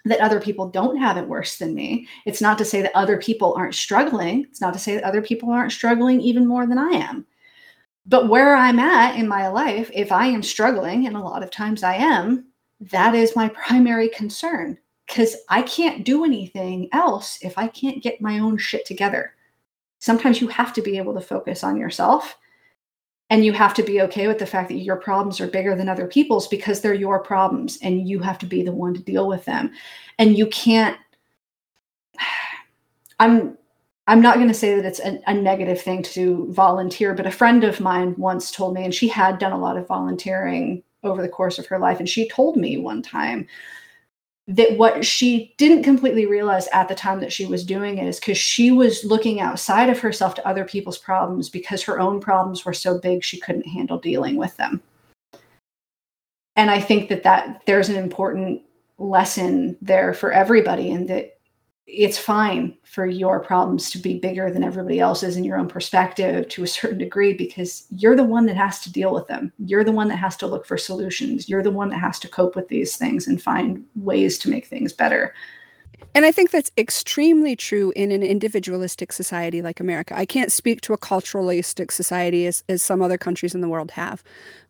that other people don't have it worse than me. It's not to say that other people aren't struggling. It's not to say that other people aren't struggling even more than I am. But where I'm at in my life, if I am struggling, and a lot of times I am, that is my primary concern because I can't do anything else if I can't get my own shit together. Sometimes you have to be able to focus on yourself and you have to be okay with the fact that your problems are bigger than other people's because they're your problems and you have to be the one to deal with them. And you can't i'm i'm not going to say that it's a, a, negative thing to volunteer but a friend of mine once told me and she had done a lot of volunteering over the course of her life and she told me one time that what she didn't completely realize at the time that she was doing it is because she was looking outside of herself to other people's problems because her own problems were so big she couldn't handle dealing with them. And i think that that there's an important lesson there for everybody and that it's fine for your problems to be bigger than everybody else's in your own perspective to a certain degree because you're the one that has to deal with them. You're the one that has to look for solutions. You're the one that has to cope with these things and find ways to make things better. And I think that's extremely true in an individualistic society like America. I can't speak to a culturalistic society as, as some other countries in the world have.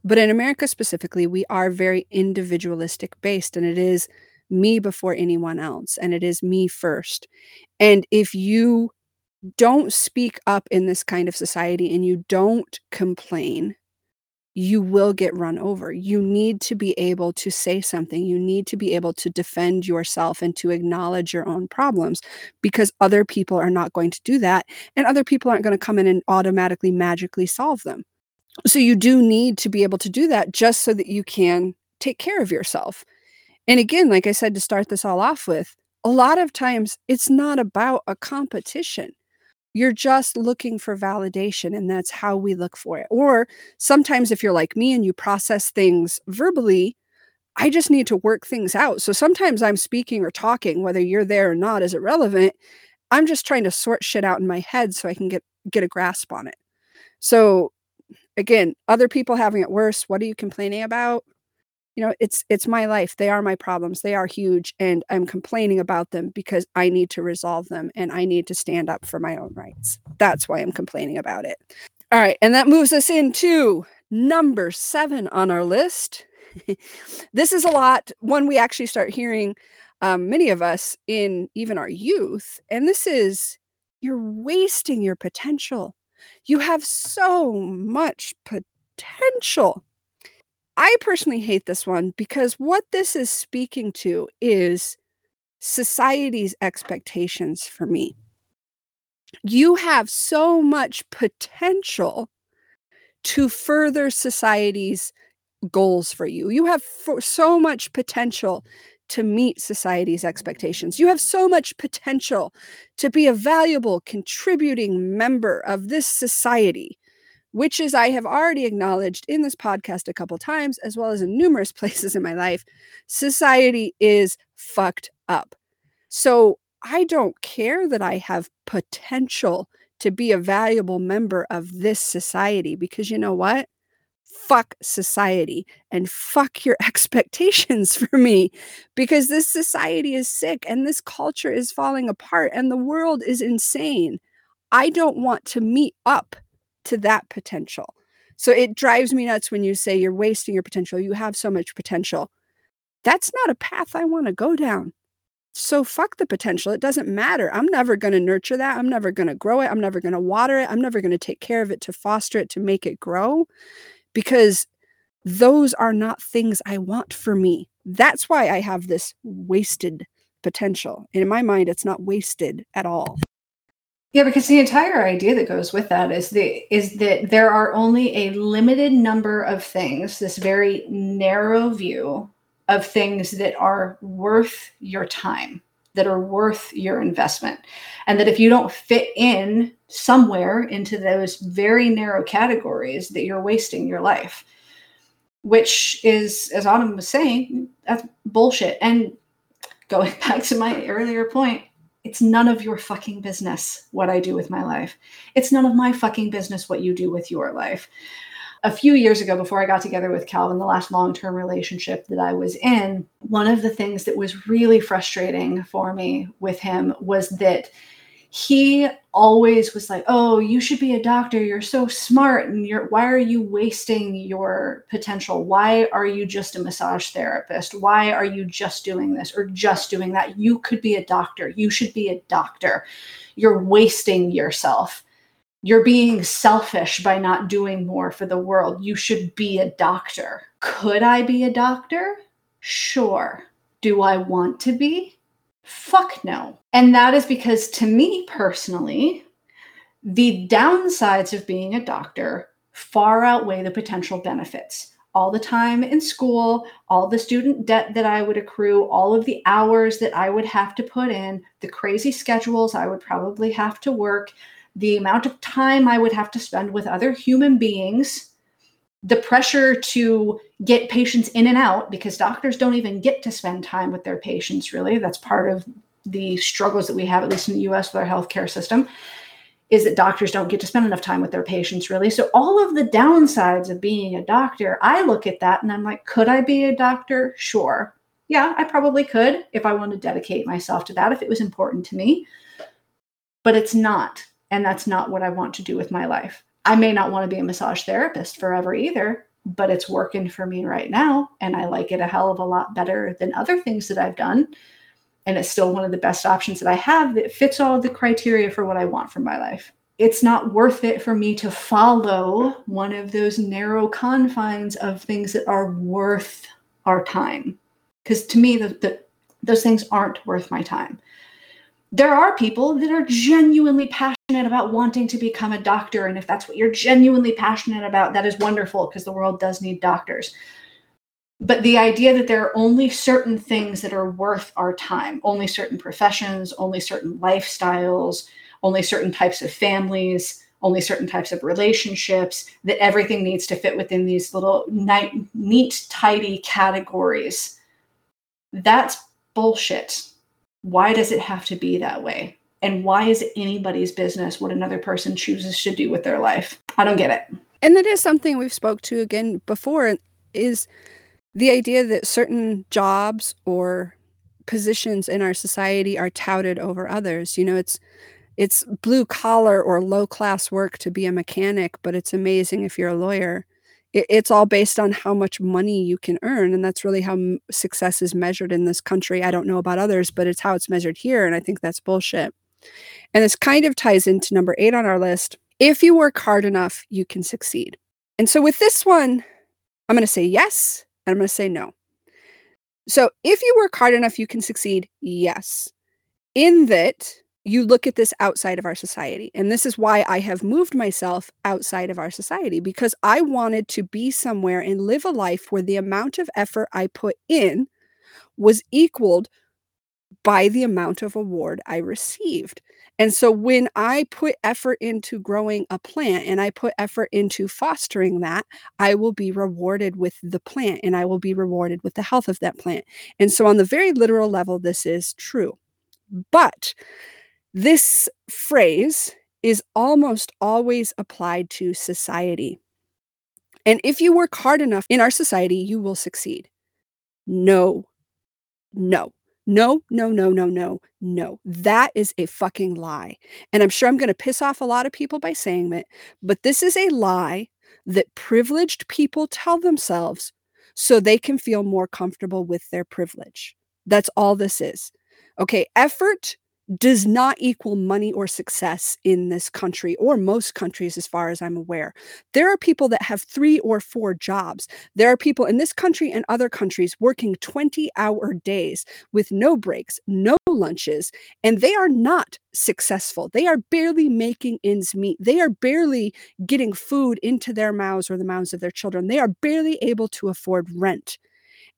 But in America specifically, we are very individualistic based, and it is me before anyone else and it is me first and if you don't speak up in this kind of society and you don't complain you will get run over. You need to be able to say something. You need to be able to defend yourself and to acknowledge your own problems because other people are not going to do that. And other people aren't going to come in and automatically magically solve them. So you do need to be able to do that just so that you can take care of yourself. And again, like I said to start this all off with, a lot of times it's not about a competition. You're just looking for validation, and that's how we look for it. Or sometimes, if you're like me and you process things verbally, I just need to work things out. So sometimes I'm speaking or talking, whether you're there or not is irrelevant. I'm just trying to sort shit out in my head so I can get get a grasp on it. So again, other people having it worse, what are you complaining about? You know it's it's my life they are my problems they are huge and i'm complaining about them because i need to resolve them and i need to stand up for my own rights. That's why i'm complaining about it. All right and that moves us into number seven on our list. This is a lot one we actually start hearing um, many of us in even our youth and this is you're wasting your potential. You have so much potential I personally hate this one because what this is speaking to is society's expectations for me. You have so much potential to further society's goals for you. You have so much potential to meet society's expectations. You have so much potential to be a valuable, contributing member of this society which is I have already acknowledged in this podcast a couple times, as well as in numerous places in my life, society is fucked up. So I don't care that I have potential to be a valuable member of this society because you know what? Fuck society and fuck your expectations for me because this society is sick and this culture is falling apart and the world is insane. I don't want to meet up to that potential. So it drives me nuts when you say you're wasting your potential. You have so much potential. That's not a path I want to go down. So fuck the potential. It doesn't matter. I'm never going to nurture that. I'm never going to grow it. I'm never going to water it. I'm never going to take care of it to foster it to make it grow because those are not things I want for me. That's why I have this wasted potential. And in my mind, it's not wasted at all. Yeah, because the entire idea that goes with that is the is that there are only a limited number of things, this very narrow view of things that are worth your time, that are worth your investment. And that if you don't fit in somewhere into those very narrow categories, that you're wasting your life. Which is, as Autumn was saying, that's bullshit. And going back to my earlier point, it's none of your fucking business what I do with my life. It's none of my fucking business what you do with your life. A few years ago, before I got together with Calvin, the last long term relationship that I was in, one of the things that was really frustrating for me with him was that he always was like, "Oh, you should be a doctor. You're so smart and you're why are you wasting your potential? Why are you just a massage therapist? Why are you just doing this or just doing that? You could be a doctor. You should be a doctor. You're wasting yourself. You're being selfish by not doing more for the world. You should be a doctor." Could I be a doctor? Sure. Do I want to be? Fuck no. And that is because to me personally, the downsides of being a doctor far outweigh the potential benefits. All the time in school, all the student debt that I would accrue, all of the hours that I would have to put in, the crazy schedules I would probably have to work, the amount of time I would have to spend with other human beings the pressure to get patients in and out because doctors don't even get to spend time with their patients really that's part of the struggles that we have at least in the us with our healthcare system is that doctors don't get to spend enough time with their patients really so all of the downsides of being a doctor i look at that and i'm like could i be a doctor sure yeah i probably could if i wanted to dedicate myself to that if it was important to me but it's not and that's not what i want to do with my life I may not want to be a massage therapist forever either, but it's working for me right now. And I like it a hell of a lot better than other things that I've done. And it's still one of the best options that I have that fits all the criteria for what I want from my life. It's not worth it for me to follow one of those narrow confines of things that are worth our time. Because to me, the, the, those things aren't worth my time there are people that are genuinely passionate about wanting to become a doctor. And if that's what you're genuinely passionate about, that is wonderful because the world does need doctors. But the idea that there are only certain things that are worth our time, only certain professions, only certain lifestyles, only certain types of families, only certain types of relationships, that everything needs to fit within these little neat, tidy categories. That's bullshit why does it have to be that way? And why is it anybody's business what another person chooses to do with their life? I don't get it. And that is something we've spoke to again before is the idea that certain jobs or positions in our society are touted over others. You know, it's it's blue collar or low class work to be a mechanic, but it's amazing if you're a lawyer. It, it's all based on how much money you can earn and that's really how m- success is measured in this country. I don't know about others but it's how it's measured here and i think that's bullshit. And this kind of ties into number eight on our list. If you work hard enough you can succeed. And so with this one i'm going to say yes and i'm going to say no so if you work hard enough you can succeed yes in that you look at this outside of our society. And this is why I have moved myself outside of our society because I wanted to be somewhere and live a life where the amount of effort I put in was equaled by the amount of award I received. And so when I put effort into growing a plant and I put effort into fostering that, I will be rewarded with the plant and I will be rewarded with the health of that plant. And so on the very literal level, this is true. But this phrase is almost always applied to society. And if you work hard enough in our society, you will succeed. No, no, no, no, no, no, no, no. That is a fucking lie. And I'm sure I'm going to piss off a lot of people by saying it, but this is a lie that privileged people tell themselves so they can feel more comfortable with their privilege. That's all this is. Okay, effort does not equal money or success in this country or most countries, as far as I'm aware. There are people that have three or four jobs. There are people in this country and other countries working 20 hour days with no breaks, no lunches, and they are not successful. They are barely making ends meet. They are barely getting food into their mouths or the mouths of their children. They are barely able to afford rent.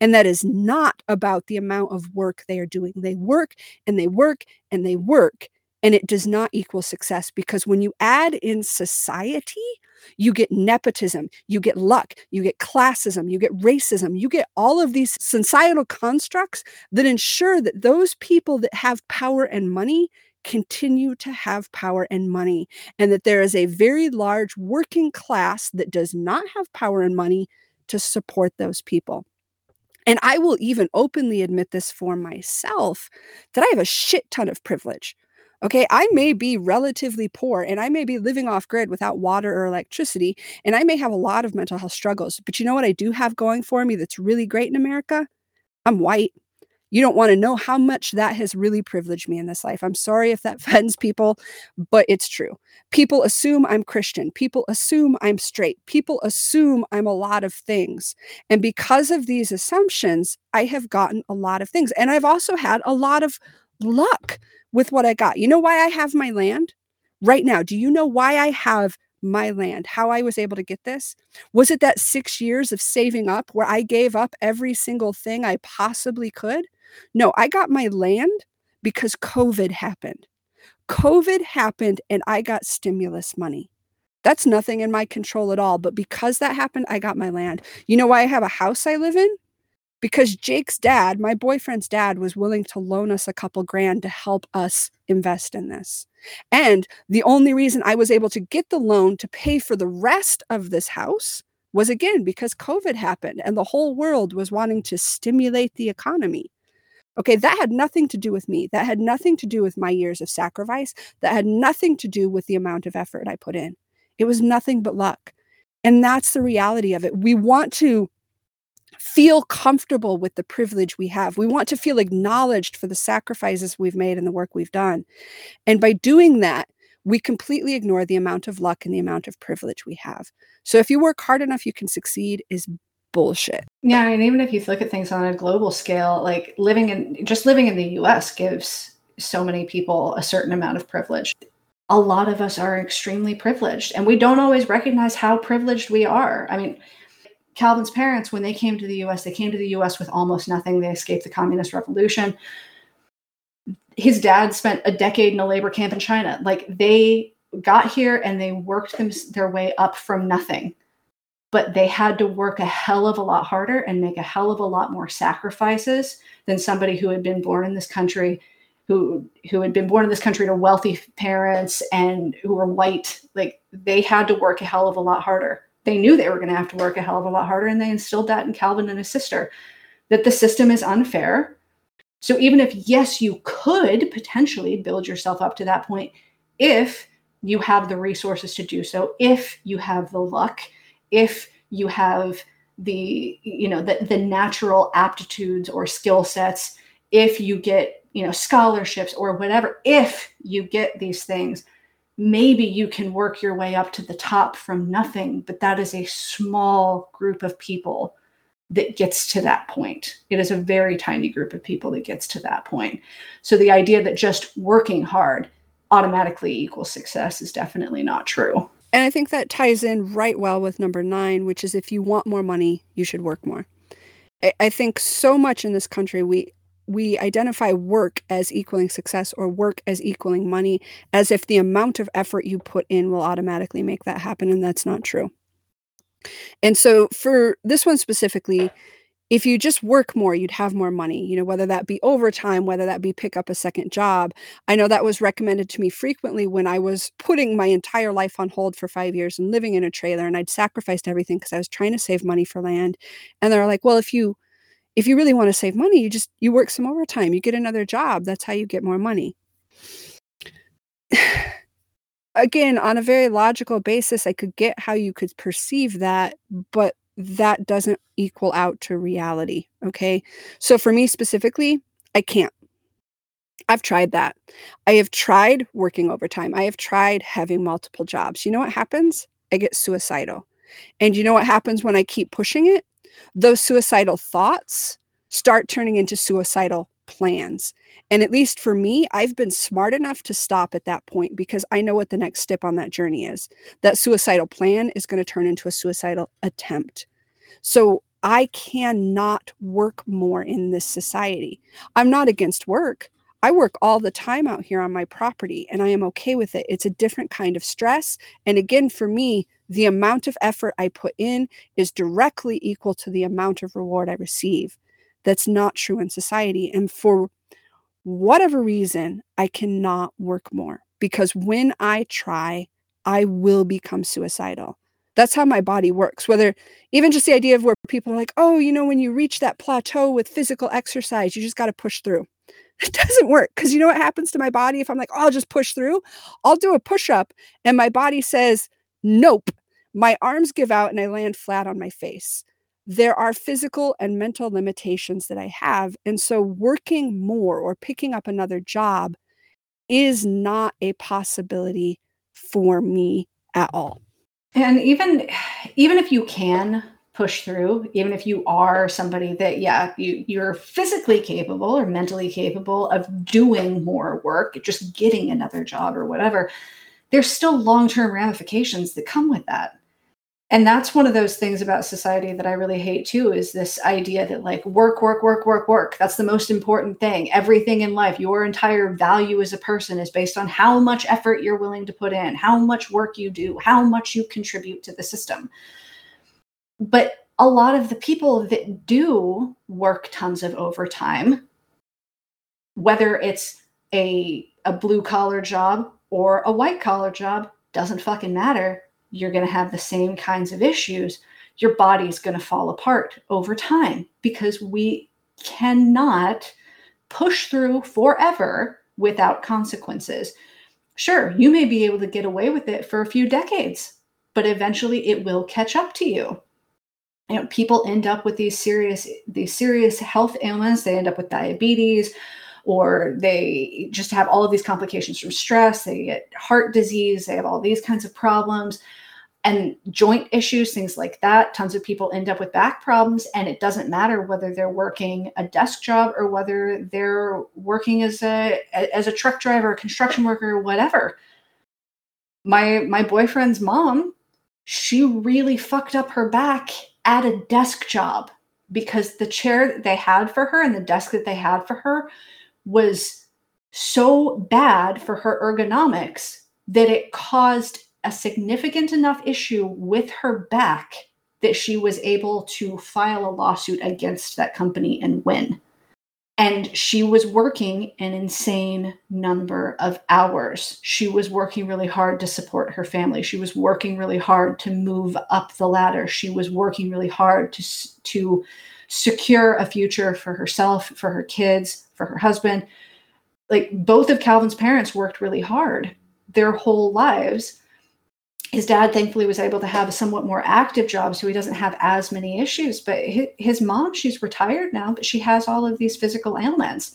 And that is not about the amount of work they are doing. They work and they work and they work, and it does not equal success because when you add in society, you get nepotism, you get luck, you get classism, you get racism, you get all of these societal constructs that ensure that those people that have power and money continue to have power and money, and that there is a very large working class that does not have power and money to support those people. And I will even openly admit this for myself that I have a shit ton of privilege. Okay, I may be relatively poor and I may be living off grid without water or electricity, and I may have a lot of mental health struggles. But you know what I do have going for me that's really great in America? I'm white. You don't want to know how much that has really privileged me in this life. I'm sorry if that offends people, but it's true. People assume I'm Christian. People assume I'm straight. People assume I'm a lot of things. And because of these assumptions, I have gotten a lot of things. And I've also had a lot of luck with what I got. You know why I have my land right now? Do you know why I have my land, how I was able to get this? Was it that six years of saving up where I gave up every single thing I possibly could? No, I got my land because COVID happened. COVID happened and I got stimulus money. That's nothing in my control at all. But because that happened, I got my land. You know why I have a house I live in? Because Jake's dad, my boyfriend's dad, was willing to loan us a couple grand to help us invest in this. And the only reason I was able to get the loan to pay for the rest of this house was again because COVID happened and the whole world was wanting to stimulate the economy. Okay, that had nothing to do with me. That had nothing to do with my years of sacrifice. That had nothing to do with the amount of effort I put in. It was nothing but luck. And that's the reality of it. We want to feel comfortable with the privilege we have. We want to feel acknowledged for the sacrifices we've made and the work we've done. And by doing that, we completely ignore the amount of luck and the amount of privilege we have. So if you work hard enough, you can succeed is bullshit. Yeah, and even if you look at things on a global scale, like living in just living in the US gives so many people a certain amount of privilege. A lot of us are extremely privileged and we don't always recognize how privileged we are. I mean, Calvin's parents, when they came to the US, they came to the US with almost nothing. They escaped the communist revolution. His dad spent a decade in a labor camp in China. Like they got here and they worked them, their way up from nothing but they had to work a hell of a lot harder and make a hell of a lot more sacrifices than somebody who had been born in this country who who had been born in this country to wealthy parents and who were white. Like they had to work a hell of a lot harder. They knew they were going to have to work a hell of a lot harder and they instilled that in calvin and his sister that the system is unfair. So even if yes you could potentially build yourself up to that point if you have the resources to do so if you have the luck if you have the you know the, the natural aptitudes or skill sets if you get you know scholarships or whatever if you get these things maybe you can work your way up to the top from nothing but that is a small group of people that gets to that point. It is a very tiny group of people that gets to that point. So the idea that just working hard automatically equals success is definitely not true and I think that ties in right well with number nine, which is if you want more money, you should work more. I, I think so much in this country we we identify work as equaling success or work as equaling money as if the amount of effort you put in will automatically make that happen and that's not true. And so for this one specifically, if you just work more, you'd have more money, you know, whether that be overtime, whether that be pick up a second job. I know that was recommended to me frequently when I was putting my entire life on hold for five years and living in a trailer and I'd sacrificed everything because I was trying to save money for land. And they're like, well, if you if you really want to save money, you just you work some overtime, you get another job. That's how you get more money. Again, on a very logical basis, I could get how you could perceive that, but that doesn't equal out to reality. Okay. So for me specifically, I can't. I've tried that. I have tried working overtime. I have tried having multiple jobs. You know what happens? I get suicidal. And you know what happens when I keep pushing it? Those suicidal thoughts start turning into suicidal plans. And at least for me, I've been smart enough to stop at that point because I know what the next step on that journey is. That suicidal plan is going to turn into a suicidal attempt. So I cannot work more in this society. I'm not against work. I work all the time out here on my property and I am okay with it. It's a different kind of stress. And again, for me, the amount of effort I put in is directly equal to the amount of reward I receive. That's not true in society. And for whatever reason, I cannot work more because when I try, I will become suicidal. That's how my body works. Whether even just the idea of where people are like, oh, you know, when you reach that plateau with physical exercise, you just got to push through. It doesn't work because you know what happens to my body if I'm like, oh, I'll just push through? I'll do a push up and my body says, nope. My arms give out and I land flat on my face there are physical and mental limitations that I have. And so working more or picking up another job is not a possibility for me at all. And even even if you can push through, even if you are somebody that yeah, you you're physically capable or mentally capable of doing more work, just getting another job or whatever, there's still long-term ramifications that come with that and that's one of those things about society that i really hate too is this idea that like work work work work work. That's the most important thing. Everything in life your entire value as a person is based on how much effort you're willing to put in how much work you do how much you contribute to the system. But a lot of the people that do work tons of overtime whether it's a a blue collar job or a white collar job doesn't fucking matter you're going to have the same kinds of issues. Your body is going to fall apart over time because we cannot push through forever without consequences. Sure, you may be able to get away with it for a few decades, but eventually it will catch up to you. You know, people end up with these serious these serious health ailments. They end up with diabetes, or they just have all of these complications from stress. They get heart disease. They have all these kinds of problems and joint issues, things like that. Tons of people end up with back problems, and it doesn't matter whether they're working a desk job or whether they're working as a as a truck driver, a construction worker, whatever. My my boyfriend's mom, she really fucked up her back at a desk job because the chair that they had for her and the desk that they had for her was so bad for her ergonomics that it caused a significant enough issue with her back that she was able to file a lawsuit against that company and win. And she was working an insane number of hours. She was working really hard to support her family. She was working really hard to move up the ladder. She was working really hard to, to secure a future for herself, for her kids, for her husband. Like both of Calvin's parents worked really hard their whole lives his dad thankfully was able to have a somewhat more active job so he doesn't have as many issues but his mom she's retired now but she has all of these physical ailments.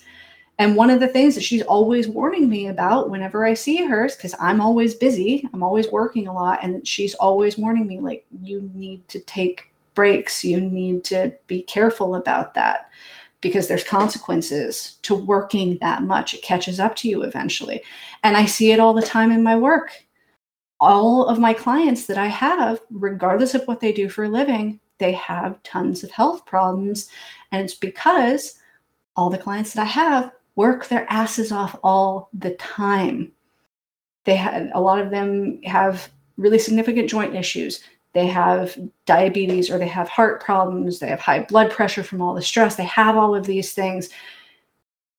And one of the things that she's always warning me about whenever i see her is because i'm always busy i'm always working a lot and she's always warning me like you need to take breaks you need to be careful about that because there's consequences to working that much. It catches up to you eventually. And i see it all the time in my work all of my clients that I have, regardless of what they do for a living, they have tons of health problems. And it's because all the clients that I have work their asses off all the time. They have a lot of them have really significant joint issues. They have diabetes or they have heart problems. They have high blood pressure from all the stress. They have all of these things.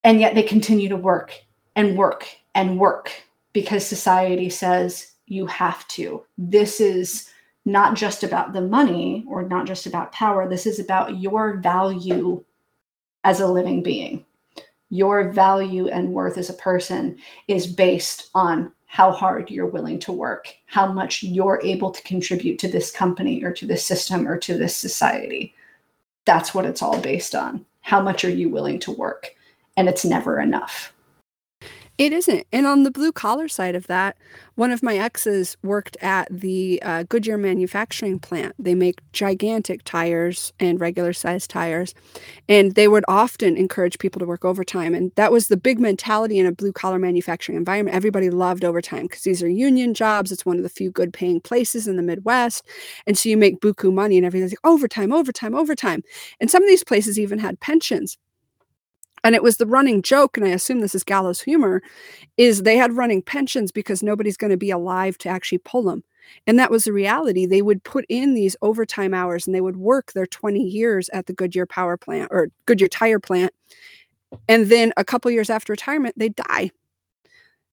And yet they continue to work and work and work because society says you have to. This is not just about the money or not just about power. This is about your value as a living being. Your value and worth as a person is based on how hard you're willing to work, how much you're able to contribute to this company or to this system or to this society. That's what it's all based on. How much are you willing to work? And it's never enough. It isn't. And on the blue collar side of that, one of my exes worked at the uh, Goodyear manufacturing plant. They make gigantic tires and regular sized tires. And they would often encourage people to work overtime. And that was the big mentality in a blue collar manufacturing environment. Everybody loved overtime because these are union jobs. It's one of the few good paying places in the Midwest. And so you make buku money and everything's like overtime, overtime, overtime. And some of these places even had pensions and it was the running joke and i assume this is gallows humor is they had running pensions because nobody's going to be alive to actually pull them. And that was the reality. They would put in these overtime hours and they would work their 20 years at the goodyear power plant or goodyear tire plant. And then a couple years after retirement they die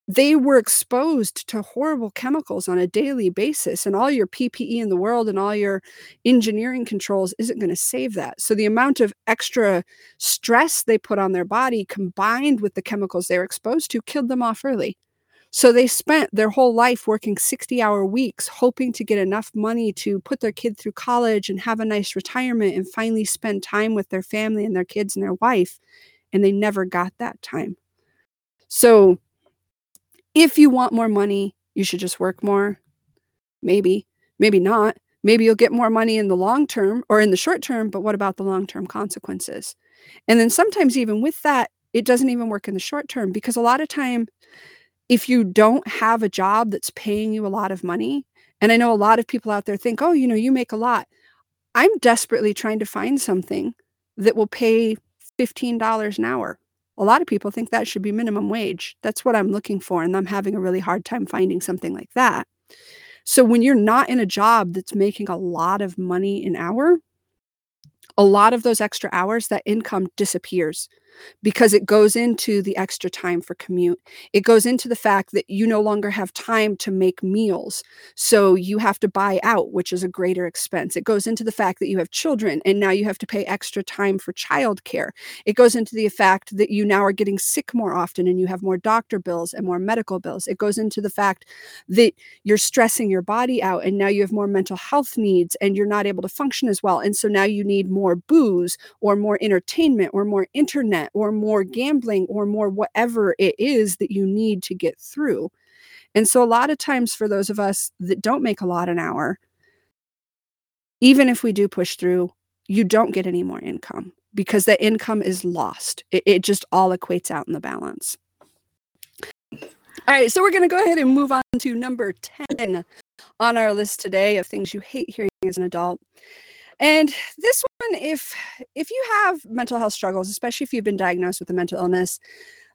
they were exposed to horrible chemicals on a daily basis and all your ppe in the world and all your engineering controls isn't going to save that. So the amount of extra stress they put on their body combined with the chemicals they were exposed to killed them off early. So they spent their whole life working 60 hour weeks hoping to get enough money to put their kid through college and have a nice retirement and finally spend time with their family and their kids and their wife and they never got that time. So if you want more money, you should just work more. Maybe, maybe not. Maybe you'll get more money in the long term or in the short term, but what about the long term consequences? And then sometimes, even with that, it doesn't even work in the short term because a lot of time, if you don't have a job that's paying you a lot of money, and I know a lot of people out there think, oh, you know, you make a lot. I'm desperately trying to find something that will pay $15 an hour a lot of people think that should be minimum wage. That's what I'm looking for. And I'm having a really hard time finding something like that. So when you're not in a job that's making a lot of money an hour, a lot of those extra hours, that income disappears because it goes into the extra time for commute. It goes into the fact that you no longer have time to make meals. So you have to buy out, which is a greater expense. It goes into the fact that you have children and now you have to pay extra time for childcare. It goes into the fact that you now are getting sick more often and you have more doctor bills and more medical bills. It goes into the fact that you're stressing your body out and now you have more mental health needs and you're not able to function as well. And so now you need more booze or more entertainment or more internet or more gambling or more whatever it is that you need to get through. And so, a lot of times, for those of us that don't make a lot an hour, even if we do push through, you don't get any more income because the income is lost. It, it just all equates out in the balance. All right, so we're going to go ahead and move on to number 10 on our list today of things you hate hearing as an adult. And this one, if if you have mental health struggles, especially if you've been diagnosed with a mental illness,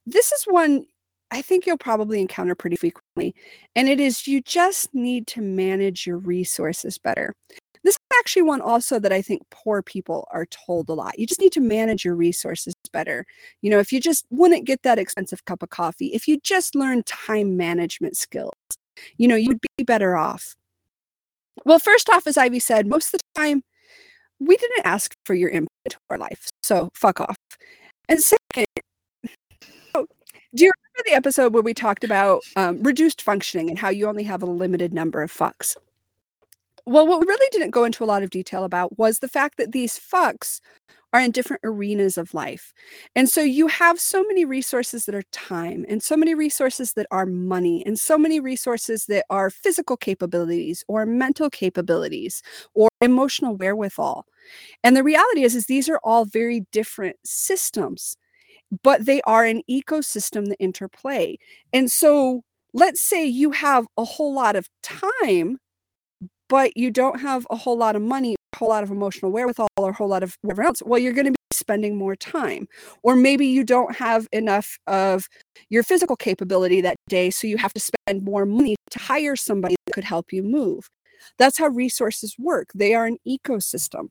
this is one I think you'll probably encounter pretty frequently. And it is you just need to manage your resources better. This is actually one also that I think poor people are told a lot. You just need to manage your resources better. You know, if you just wouldn't get that expensive cup of coffee, if you just learn time management skills, you know, you'd be better off. Well, first off, as Ivy said, most of the time we didn't ask for your input into our life. So fuck off. And second, oh, do you remember the episode where we talked about um, reduced functioning and how you only have a limited number of fucks? Well, what we really didn't go into a lot of detail about was the fact that these fucks are in different arenas of life. And so you have so many resources that are time, and so many resources that are money, and so many resources that are physical capabilities or mental capabilities or emotional wherewithal. And the reality is is these are all very different systems, but they are an ecosystem that interplay. And so let's say you have a whole lot of time but you don't have a whole lot of money a whole lot of emotional wherewithal or a whole lot of whatever else, well, you're going to be spending more time. Or maybe you don't have enough of your physical capability that day, so you have to spend more money to hire somebody that could help you move. That's how resources work, they are an ecosystem.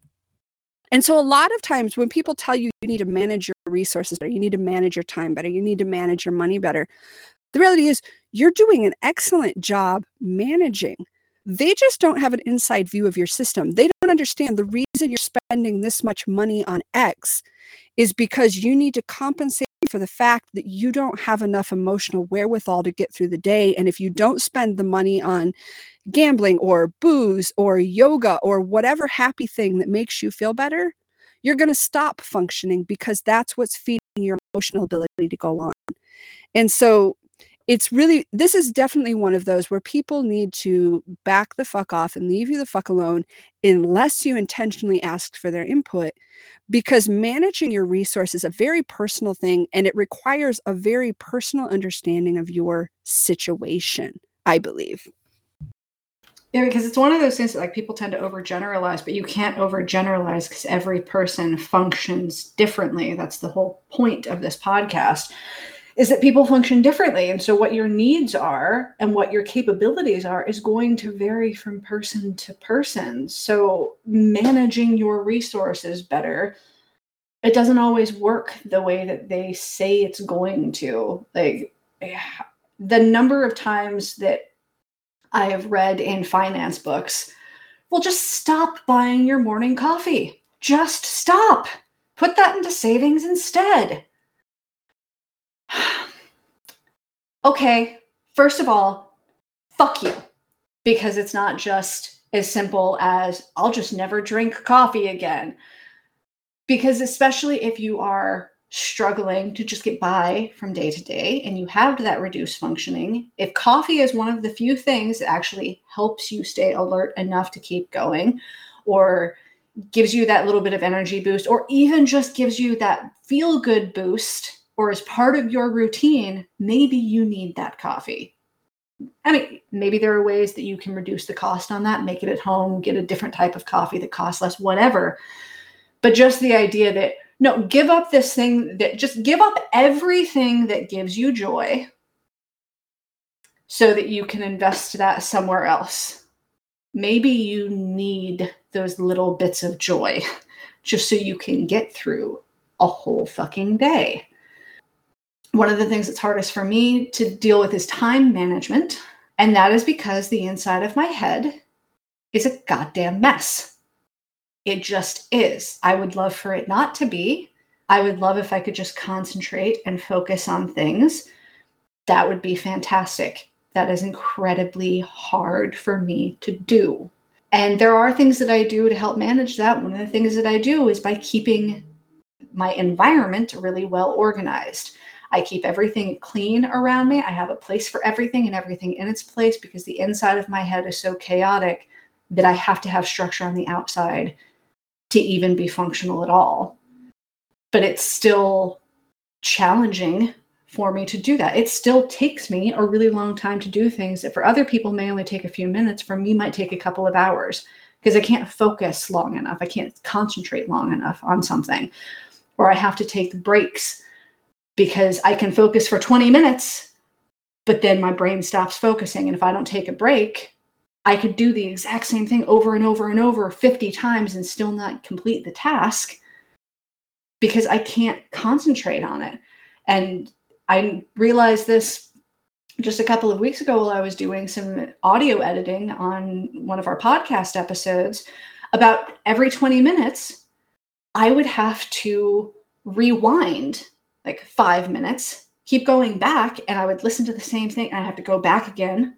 And so, a lot of times when people tell you you need to manage your resources better, you need to manage your time better, you need to manage your money better, the reality is you're doing an excellent job managing they just don't have an inside view of your system. They don't understand the reason you're spending this much money on X is because you need to compensate for the fact that you don't have enough emotional wherewithal to get through the day. And if you don't spend the money on gambling or booze or yoga or whatever happy thing that makes you feel better, you're going to stop functioning because that's what's feeding your emotional ability to go on. And so it's really this is definitely one of those where people need to back the fuck off and leave you the fuck alone unless you intentionally ask for their input because managing your resources is a very personal thing and it requires a very personal understanding of your situation i believe. Yeah because it's one of those things that like people tend to overgeneralize but you can't overgeneralize because every person functions differently. That's the whole point of this podcast is that people function differently. And so, what your needs are and what your capabilities are is going to vary from person to person. So, managing your resources better, it doesn't always work the way that they say it's going to. Like, the number of times that I have read in finance books, well, just stop buying your morning coffee. Just stop. Put that into savings instead okay, first of all, fuck you. Because it's not just as simple as I'll just never drink coffee again. Because especially if you are struggling to just get by from day to day and you have that reduced functioning, if coffee is one of the few things that actually helps you stay alert enough to keep going or gives you that little bit of energy boost or even just gives you that feel good boost or as part of your routine, maybe you need that coffee. I mean, maybe there are ways that you can reduce the cost on that, make it at home, get a different type of coffee that costs less, whatever. But just the idea that, no, give up this thing that just give up everything that gives you joy so that you can invest that somewhere else. Maybe you need those little bits of joy just so you can get through a whole fucking day one of the things that's hardest for me to deal with is time management. And that is because the inside of my head is a goddamn mess. It just is. I would love for it not to be. I would love if I could just concentrate and focus on things. That would be fantastic. That is incredibly hard for me to do. And there are things that I do to help manage that. One of the things that I do is by keeping my environment really well organized. I keep everything clean around me. I have a place for everything and everything in its place because the inside of my head is so chaotic that I have to have structure on the outside to even be functional at all. But it's still challenging for me to do that. It still takes me a really long time to do things that for other people may only take a few minutes, for me might take a couple of hours because I can't focus long enough. I can't concentrate long enough on something. Or I have to take breaks because I can focus for 20 minutes, but then my brain stops focusing. And if I don't take a break, I could do the exact same thing over and over and over 50 times and still not complete the task because I can't concentrate on it. And I realized this just a couple of weeks ago while I was doing some audio editing on one of our podcast episodes. About every 20 minutes, I would have to rewind like five minutes, keep going back, and I would listen to the same thing. I have to go back again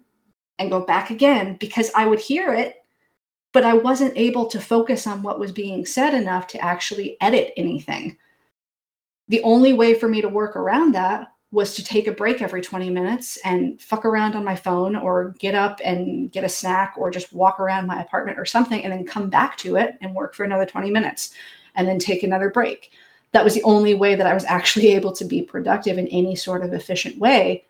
and go back again because I would hear it, but I wasn't able to focus on what was being said enough to actually edit anything. The only way for me to work around that was to take a break every 20 minutes and fuck around on my phone or get up and get a snack or just walk around my apartment or something and then come back to it and work for another 20 minutes and then take another break that was the only way that I was actually able to be productive in any sort of efficient way.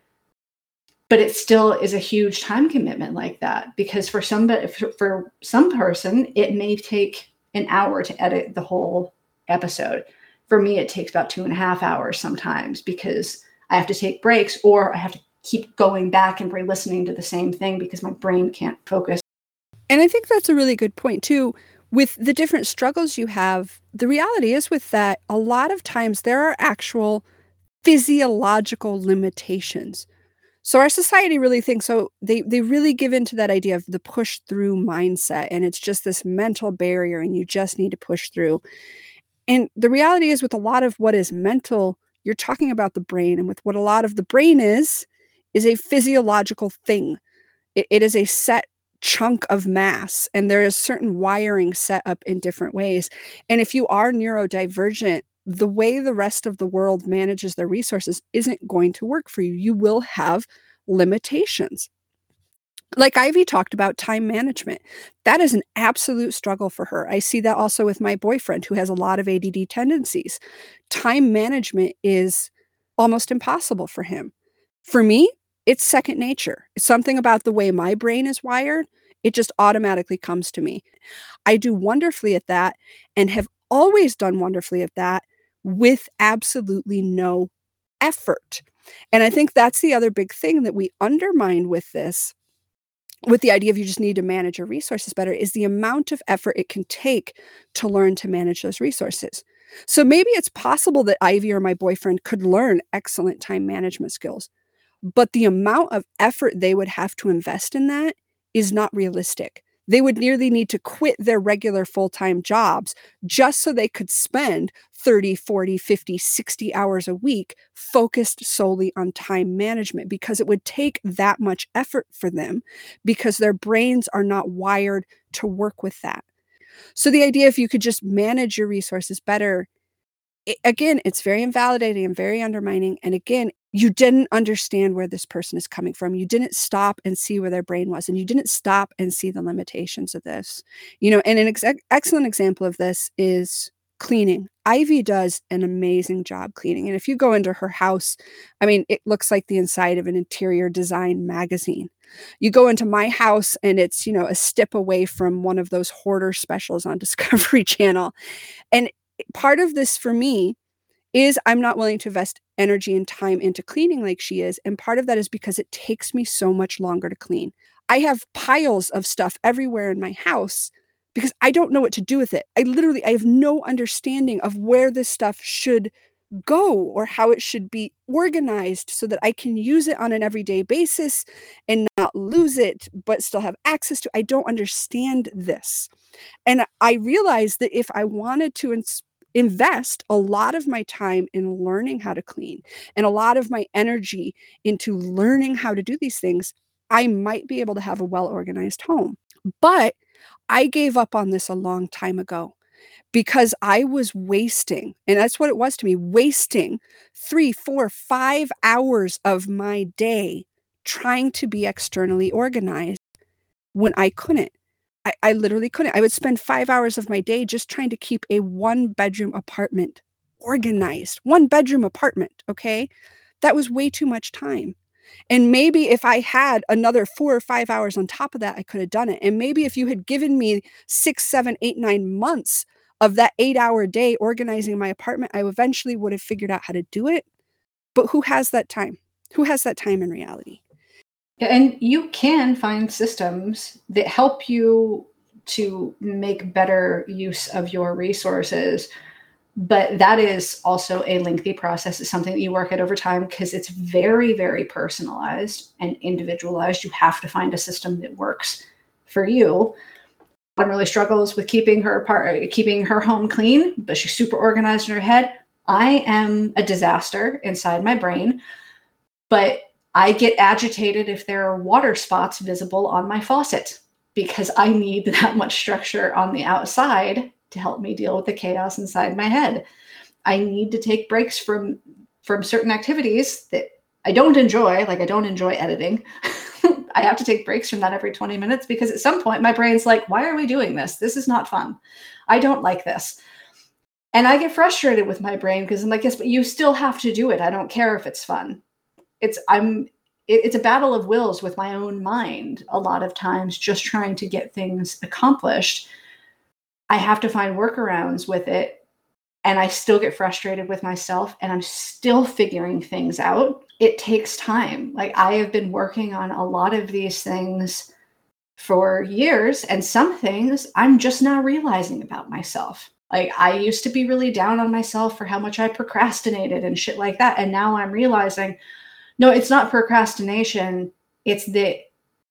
But it still is a huge time commitment like that because for some for some person it may take an hour to edit the whole episode. For me, it takes about two and a half hours sometimes because I have to take breaks or I have to keep going back and re-listening to the same thing because my brain can't focus. And I think that's a really good point too with the different struggles you have, the reality is with that, a lot of times there are actual physiological limitations. So our society really thinks so they they really give into that idea of the push through mindset and it's just this mental barrier and you just need to push through. And the reality is with a lot of what is mental, you're talking about the brain and with what a lot of the brain is is a physiological thing. it, it is a set chunk of mass and there is certain wiring set up in different ways and if you are neurodivergent the way the rest of the world manages their resources isn't going to work for you you will have limitations. Like Ivy talked about time management. That is an absolute struggle for her. I see that also with my boyfriend who has a lot of ADD tendencies. Time management is almost impossible for him. For me, it's second nature. It's something about the way my brain is wired. It just automatically comes to me. I do wonderfully at that and have always done wonderfully at that with absolutely no effort. And I think that's the other big thing that we undermine with this with the idea of you just need to manage your resources better is the amount of effort it can take to learn to manage those resources. So maybe it's possible that Ivy or my boyfriend could learn excellent time management skills, but the amount of effort they would have to invest in that is not realistic they would nearly need to quit their regular full time jobs just so they could spend 30, 40, 50, 60 hours a week focused solely on time management because it would take that much effort for them because their brains are not wired to work with that. So, the idea if you could just manage your resources better, it, again, it's very invalidating and very undermining. And again, you didn't understand where this person is coming from. You didn't stop and see where their brain was, and you didn't stop and see the limitations of this. You know, and an ex- excellent example of this is cleaning. Ivy does an amazing job cleaning. And if you go into her house, I mean, it looks like the inside of an interior design magazine. You go into my house and it's, you know, a step away from one of those hoarder specials on Discovery Channel. And part of this for me is I'm not willing to invest energy and time into cleaning like she is. And part of that is because it takes me so much longer to clean. I have piles of stuff everywhere in my house because I don't know what to do with it. I literally I have no understanding of where this stuff should go or how it should be organized so that I can use it on an everyday basis and not lose it but still have access to. I don't understand this. And I realized that if I wanted to ins- invest a lot of my time in learning how to clean and a lot of my energy into learning how to do these things, I might be able to have a well organized home. But I gave up on this a long time ago because I was wasting, and that's what it was to me wasting three, four, five hours of my day trying to be externally organized when I couldn't. I, I literally couldn't. I would spend five hours of my day just trying to keep a one bedroom apartment organized. One bedroom apartment. Okay. That was way too much time. And maybe if I had another four or five hours on top of that, I could have done it. And maybe if you had given me six, seven, eight, nine months of that eight hour day organizing my apartment, I eventually would have figured out how to do it. But who has that time? Who has that time in reality? And you can find systems that help you to make better use of your resources. But that is also a lengthy process. It's something that you work at over time because it's very, very personalized and individualized. You have to find a system that works for you. One really struggles with keeping her part, keeping her home clean, but she's super organized in her head. I am a disaster inside my brain, but I get agitated if there are water spots visible on my faucet because I need that much structure on the outside to help me deal with the chaos inside my head. I need to take breaks from from certain activities that I don't enjoy, like I don't enjoy editing. I have to take breaks from that every 20 minutes because at some point my brain's like, why are we doing this? This is not fun. I don't like this. And I get frustrated with my brain because I'm like, yes, but you still have to do it. I don't care if it's fun it's i'm it, it's a battle of wills with my own mind a lot of times just trying to get things accomplished. I have to find workarounds with it and i still get frustrated with myself and i'm still figuring things out. It takes time. Like i have been working on a lot of these things for years and some things i'm just now realizing about myself. Like I used to be really down on myself for how much I procrastinated and shit like that. And now I'm realizing, no, it's not procrastination. It's that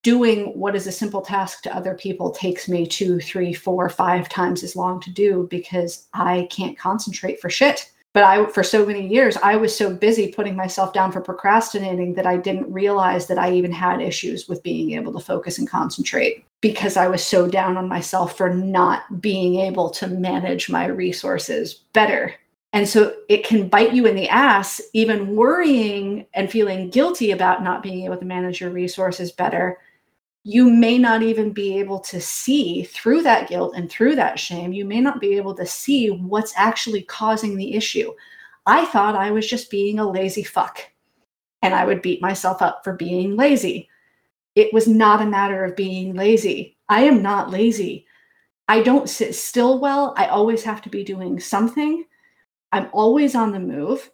doing what is a simple task to other people takes me two, three, four, five times as long to do because I can't concentrate for shit. But I, for so many years, I was so busy putting myself down for procrastinating that I didn't realize that I even had issues with being able to focus and concentrate because I was so down on myself for not being able to manage my resources better And so it can bite you in the ass, even worrying and feeling guilty about not being able to manage your resources better. You may not even be able to see through that guilt and through that shame, you may not be able to see what's actually causing the issue. I thought I was just being a lazy fuck and I would beat myself up for being lazy. It was not a matter of being lazy. I am not lazy. I don't sit still well. I always have to be doing something. I'm always on the move.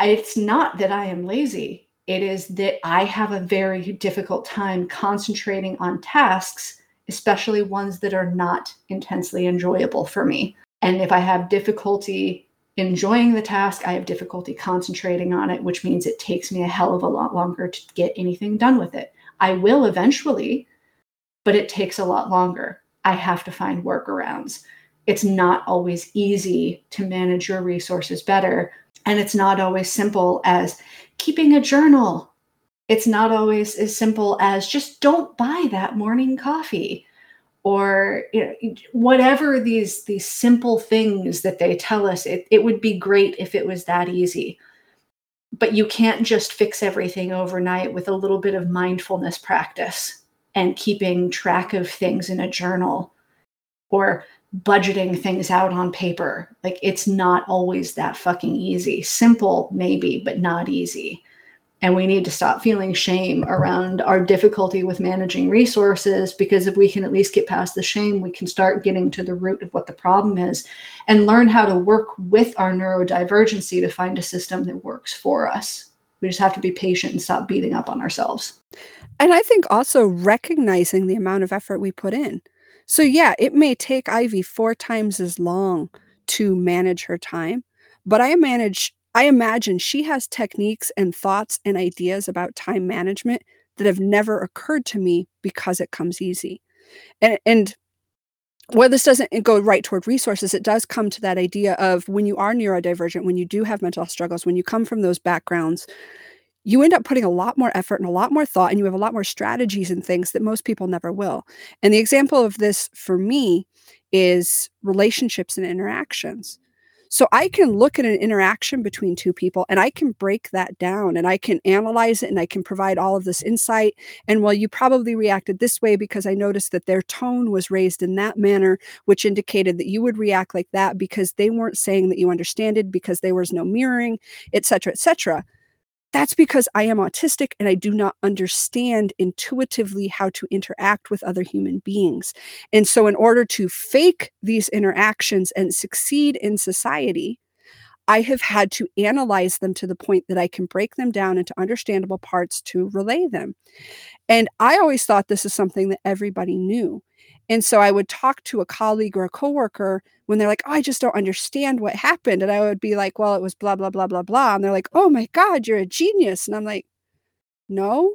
It's not that I am lazy. It is that I have a very difficult time concentrating on tasks, especially ones that are not intensely enjoyable for me. And if I have difficulty enjoying the task, I have difficulty concentrating on it, which means it takes me a hell of a lot longer to get anything done with it. I will eventually, but it takes a lot longer. I have to find workarounds it's not always easy to manage your resources better. And it's not always simple as keeping a journal. It's not always as simple as just don't buy that morning coffee or you know, whatever these these simple things that they tell us it, it would be great if it was that easy but you can't just fix everything overnight with a little bit of mindfulness practice and keeping track of things in a journal or budgeting things out on paper. Like it's not always that fucking easy. Simple, maybe, but not easy. And we need to stop feeling shame around our difficulty with managing resources because if we can at least get past the shame, we can start getting to the root of what the problem is and learn how to work with our neurodivergency to find a system that works for us. We just have to be patient and stop beating up on ourselves. And I think also recognizing the amount of effort we put in. So yeah, it may take Ivy 4 times as long to manage her time, but I manage I imagine she has techniques and thoughts and ideas about time management that have never occurred to me because it comes easy. And and well, this doesn't eh, go right toward resources, it does come to that idea of when you are neurodivergent, when you do have mental struggles, when you come from those backgrounds, you end up putting a lot more effort and a lot more thought and you have a lot more strategies and things that most people never will. And the example of this for me is relationships and interactions. So I can look at an interaction between two people and I can break that down and I can analyze it and I can provide all of this insight. And well, you probably reacted this way because I noticed that their tone was raised in that manner, which indicated that you would react like that because they weren't saying that you understand it, because there was no mirroring, et cetera, et cetera. That's because I am autistic and I do not understand intuitively how to interact with other human beings. And so, in order to fake these interactions and succeed in society, I have had to analyze them to the point that I can break them down into understandable parts to relay them. And I always thought this is something that everybody knew. And so I would talk to a colleague or a coworker when they're like, oh, I just don't understand what happened. And I would be like, well, it was blah, blah, blah, blah, blah. And they're like, oh my God, you're a genius. And I'm like, no,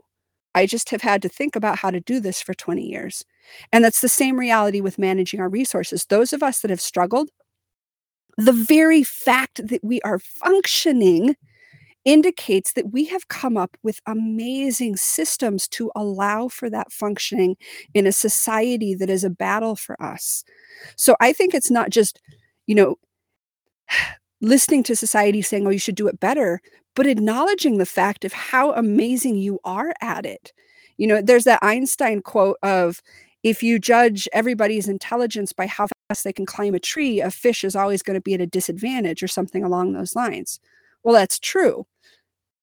I just have had to think about how to do this for 20 years. And that's the same reality with managing our resources. Those of us that have struggled, the very fact that we are functioning indicates that we have come up with amazing systems to allow for that functioning in a society that is a battle for us. So I think it's not just, you know, listening to society saying, oh, you should do it better, but acknowledging the fact of how amazing you are at it. You know, there's that Einstein quote of, if you judge everybody's intelligence by how fast they can climb a tree, a fish is always going to be at a disadvantage or something along those lines. Well, that's true.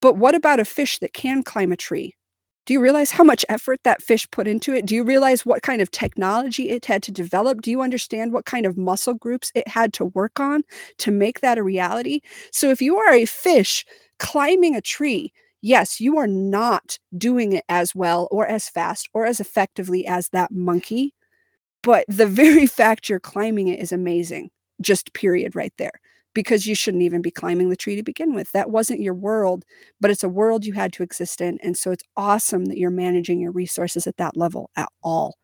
But what about a fish that can climb a tree? Do you realize how much effort that fish put into it? Do you realize what kind of technology it had to develop? Do you understand what kind of muscle groups it had to work on to make that a reality? So, if you are a fish climbing a tree, yes, you are not doing it as well or as fast or as effectively as that monkey. But the very fact you're climbing it is amazing, just period, right there because you shouldn't even be climbing the tree to begin with. That wasn't your world, but it's a world you had to exist in. And so it's awesome that you're managing your resources at that level at all.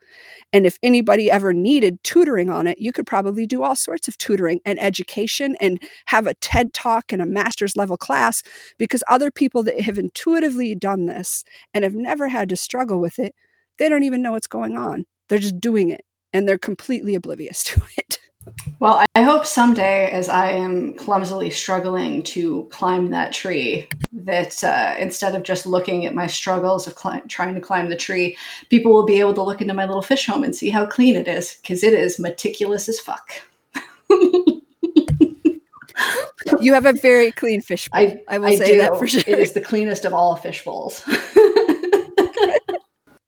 And if anybody ever needed tutoring on it, you could probably do all sorts of tutoring and education and have a TED talk and a master's level class because other people that have intuitively done this and have never had to struggle with it, they don't even know what's going on. They're just doing it and they're completely oblivious to it. Well, I hope someday, as I am clumsily struggling to climb that tree, that uh, instead of just looking at my struggles of cli- trying to climb the tree, people will be able to look into my little fish home and see how clean it is, because it is meticulous as fuck. You have a very clean fish bowl. I, I will I say do. that for sure. It is the cleanest of all fish bowls.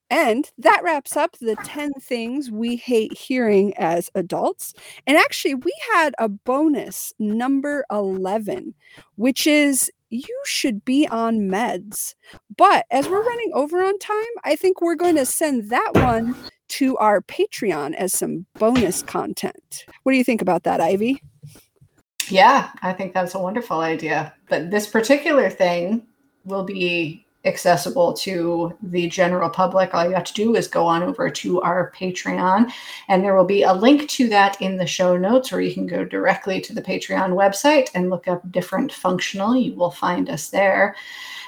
And that wraps up the 10 things we hate hearing as adults. And actually, we had a bonus number 11, which is you should be on meds. But as we're running over on time, I think we're going to send that one to our Patreon as some bonus content. What do you think about that, Ivy? Yeah, I think that's a wonderful idea. But this particular thing will be accessible to the general public. All you have to do is go on over to our Patreon, and there will be a link to that in the show notes, or you can go directly to the Patreon website and look up different functional. You will find us there.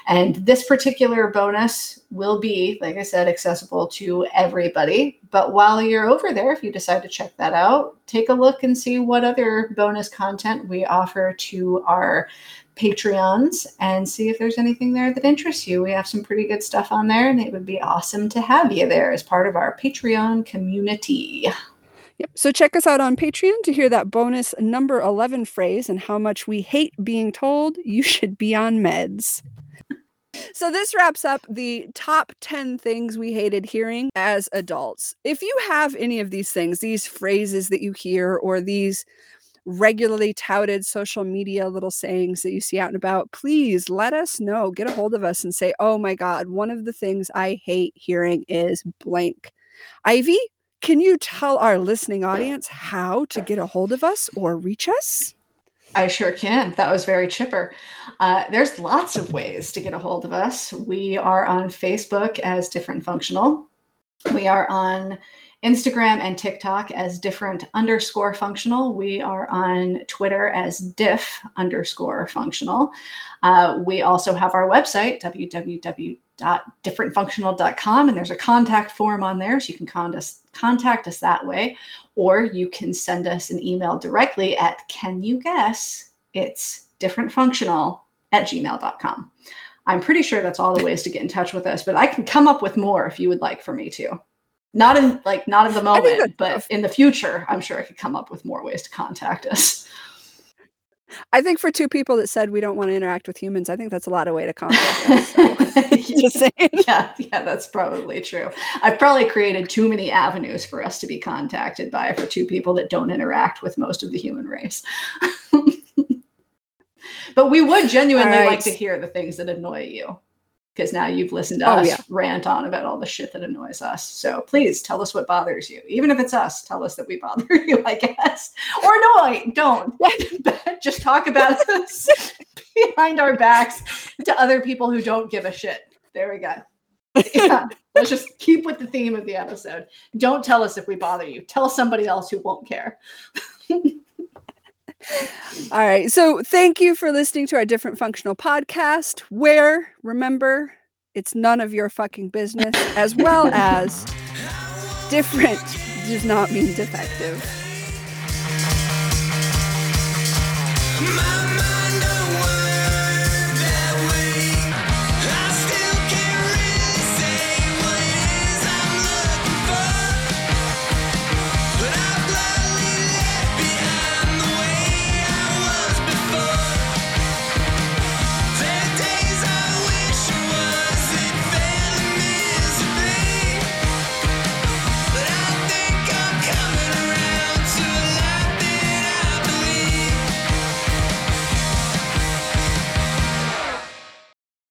And this particular bonus will be, like I said, accessible to everybody. But while you're over there, if you decide to check that out, take a look and see what other bonus content we offer to our Patreons and see if there's anything there that interests you. We have some pretty good stuff on there, and it would be awesome to have you there as part of our Patreon community. Yep. So check us out on Patreon to hear that bonus number 11 phrase and how much we hate being told you should be on meds. So this wraps up the top 10 things we hated hearing as adults. If you have any of these things, these phrases that you hear or these regularly touted social media little sayings that you see out and about, please let us know. Get a hold of us and say, "Oh my god, one of the things I hate hearing is blank." Ivy, can you tell our listening audience how to get a hold of us or reach us? I sure can. That was very chipper. Uh, there's lots of ways to get a hold of us. We are on Facebook as Different Functional. We are on Instagram and TikTok as Different underscore Functional. We are on Twitter as Diff underscore Functional. Uh, we also have our website, www.differentfunctional.com, and there's a contact form on there, so you can con- us, contact us that way or you can send us an email directly at can you guess it's differentfunctional at gmail.com i'm pretty sure that's all the ways to get in touch with us but i can come up with more if you would like for me to not in like not in the moment but enough. in the future i'm sure i could come up with more ways to contact us I think for two people that said we don't want to interact with humans, I think that's a lot of way to contact us. So, just saying. yeah yeah that's probably true i've probably created too many avenues for us to be contacted by for two people that don't interact with most of the human race but we would genuinely All like to hear the things that annoy you because now you've listened to Oh, us yeah. rant on about all the shit that annoys us. So please tell us what bothers you. Even if it's us tell us that we bother you i guess. Or no I don't. Just talk about us. Behind our backs to other people who don't give a shit. There we go. Yeah, let's just keep with the theme of the episode. Don't tell us if we bother you. Tell somebody else who won't care. All right. So thank you for listening to our different functional podcast, where remember it's none of your fucking business, as well as different does not mean defective.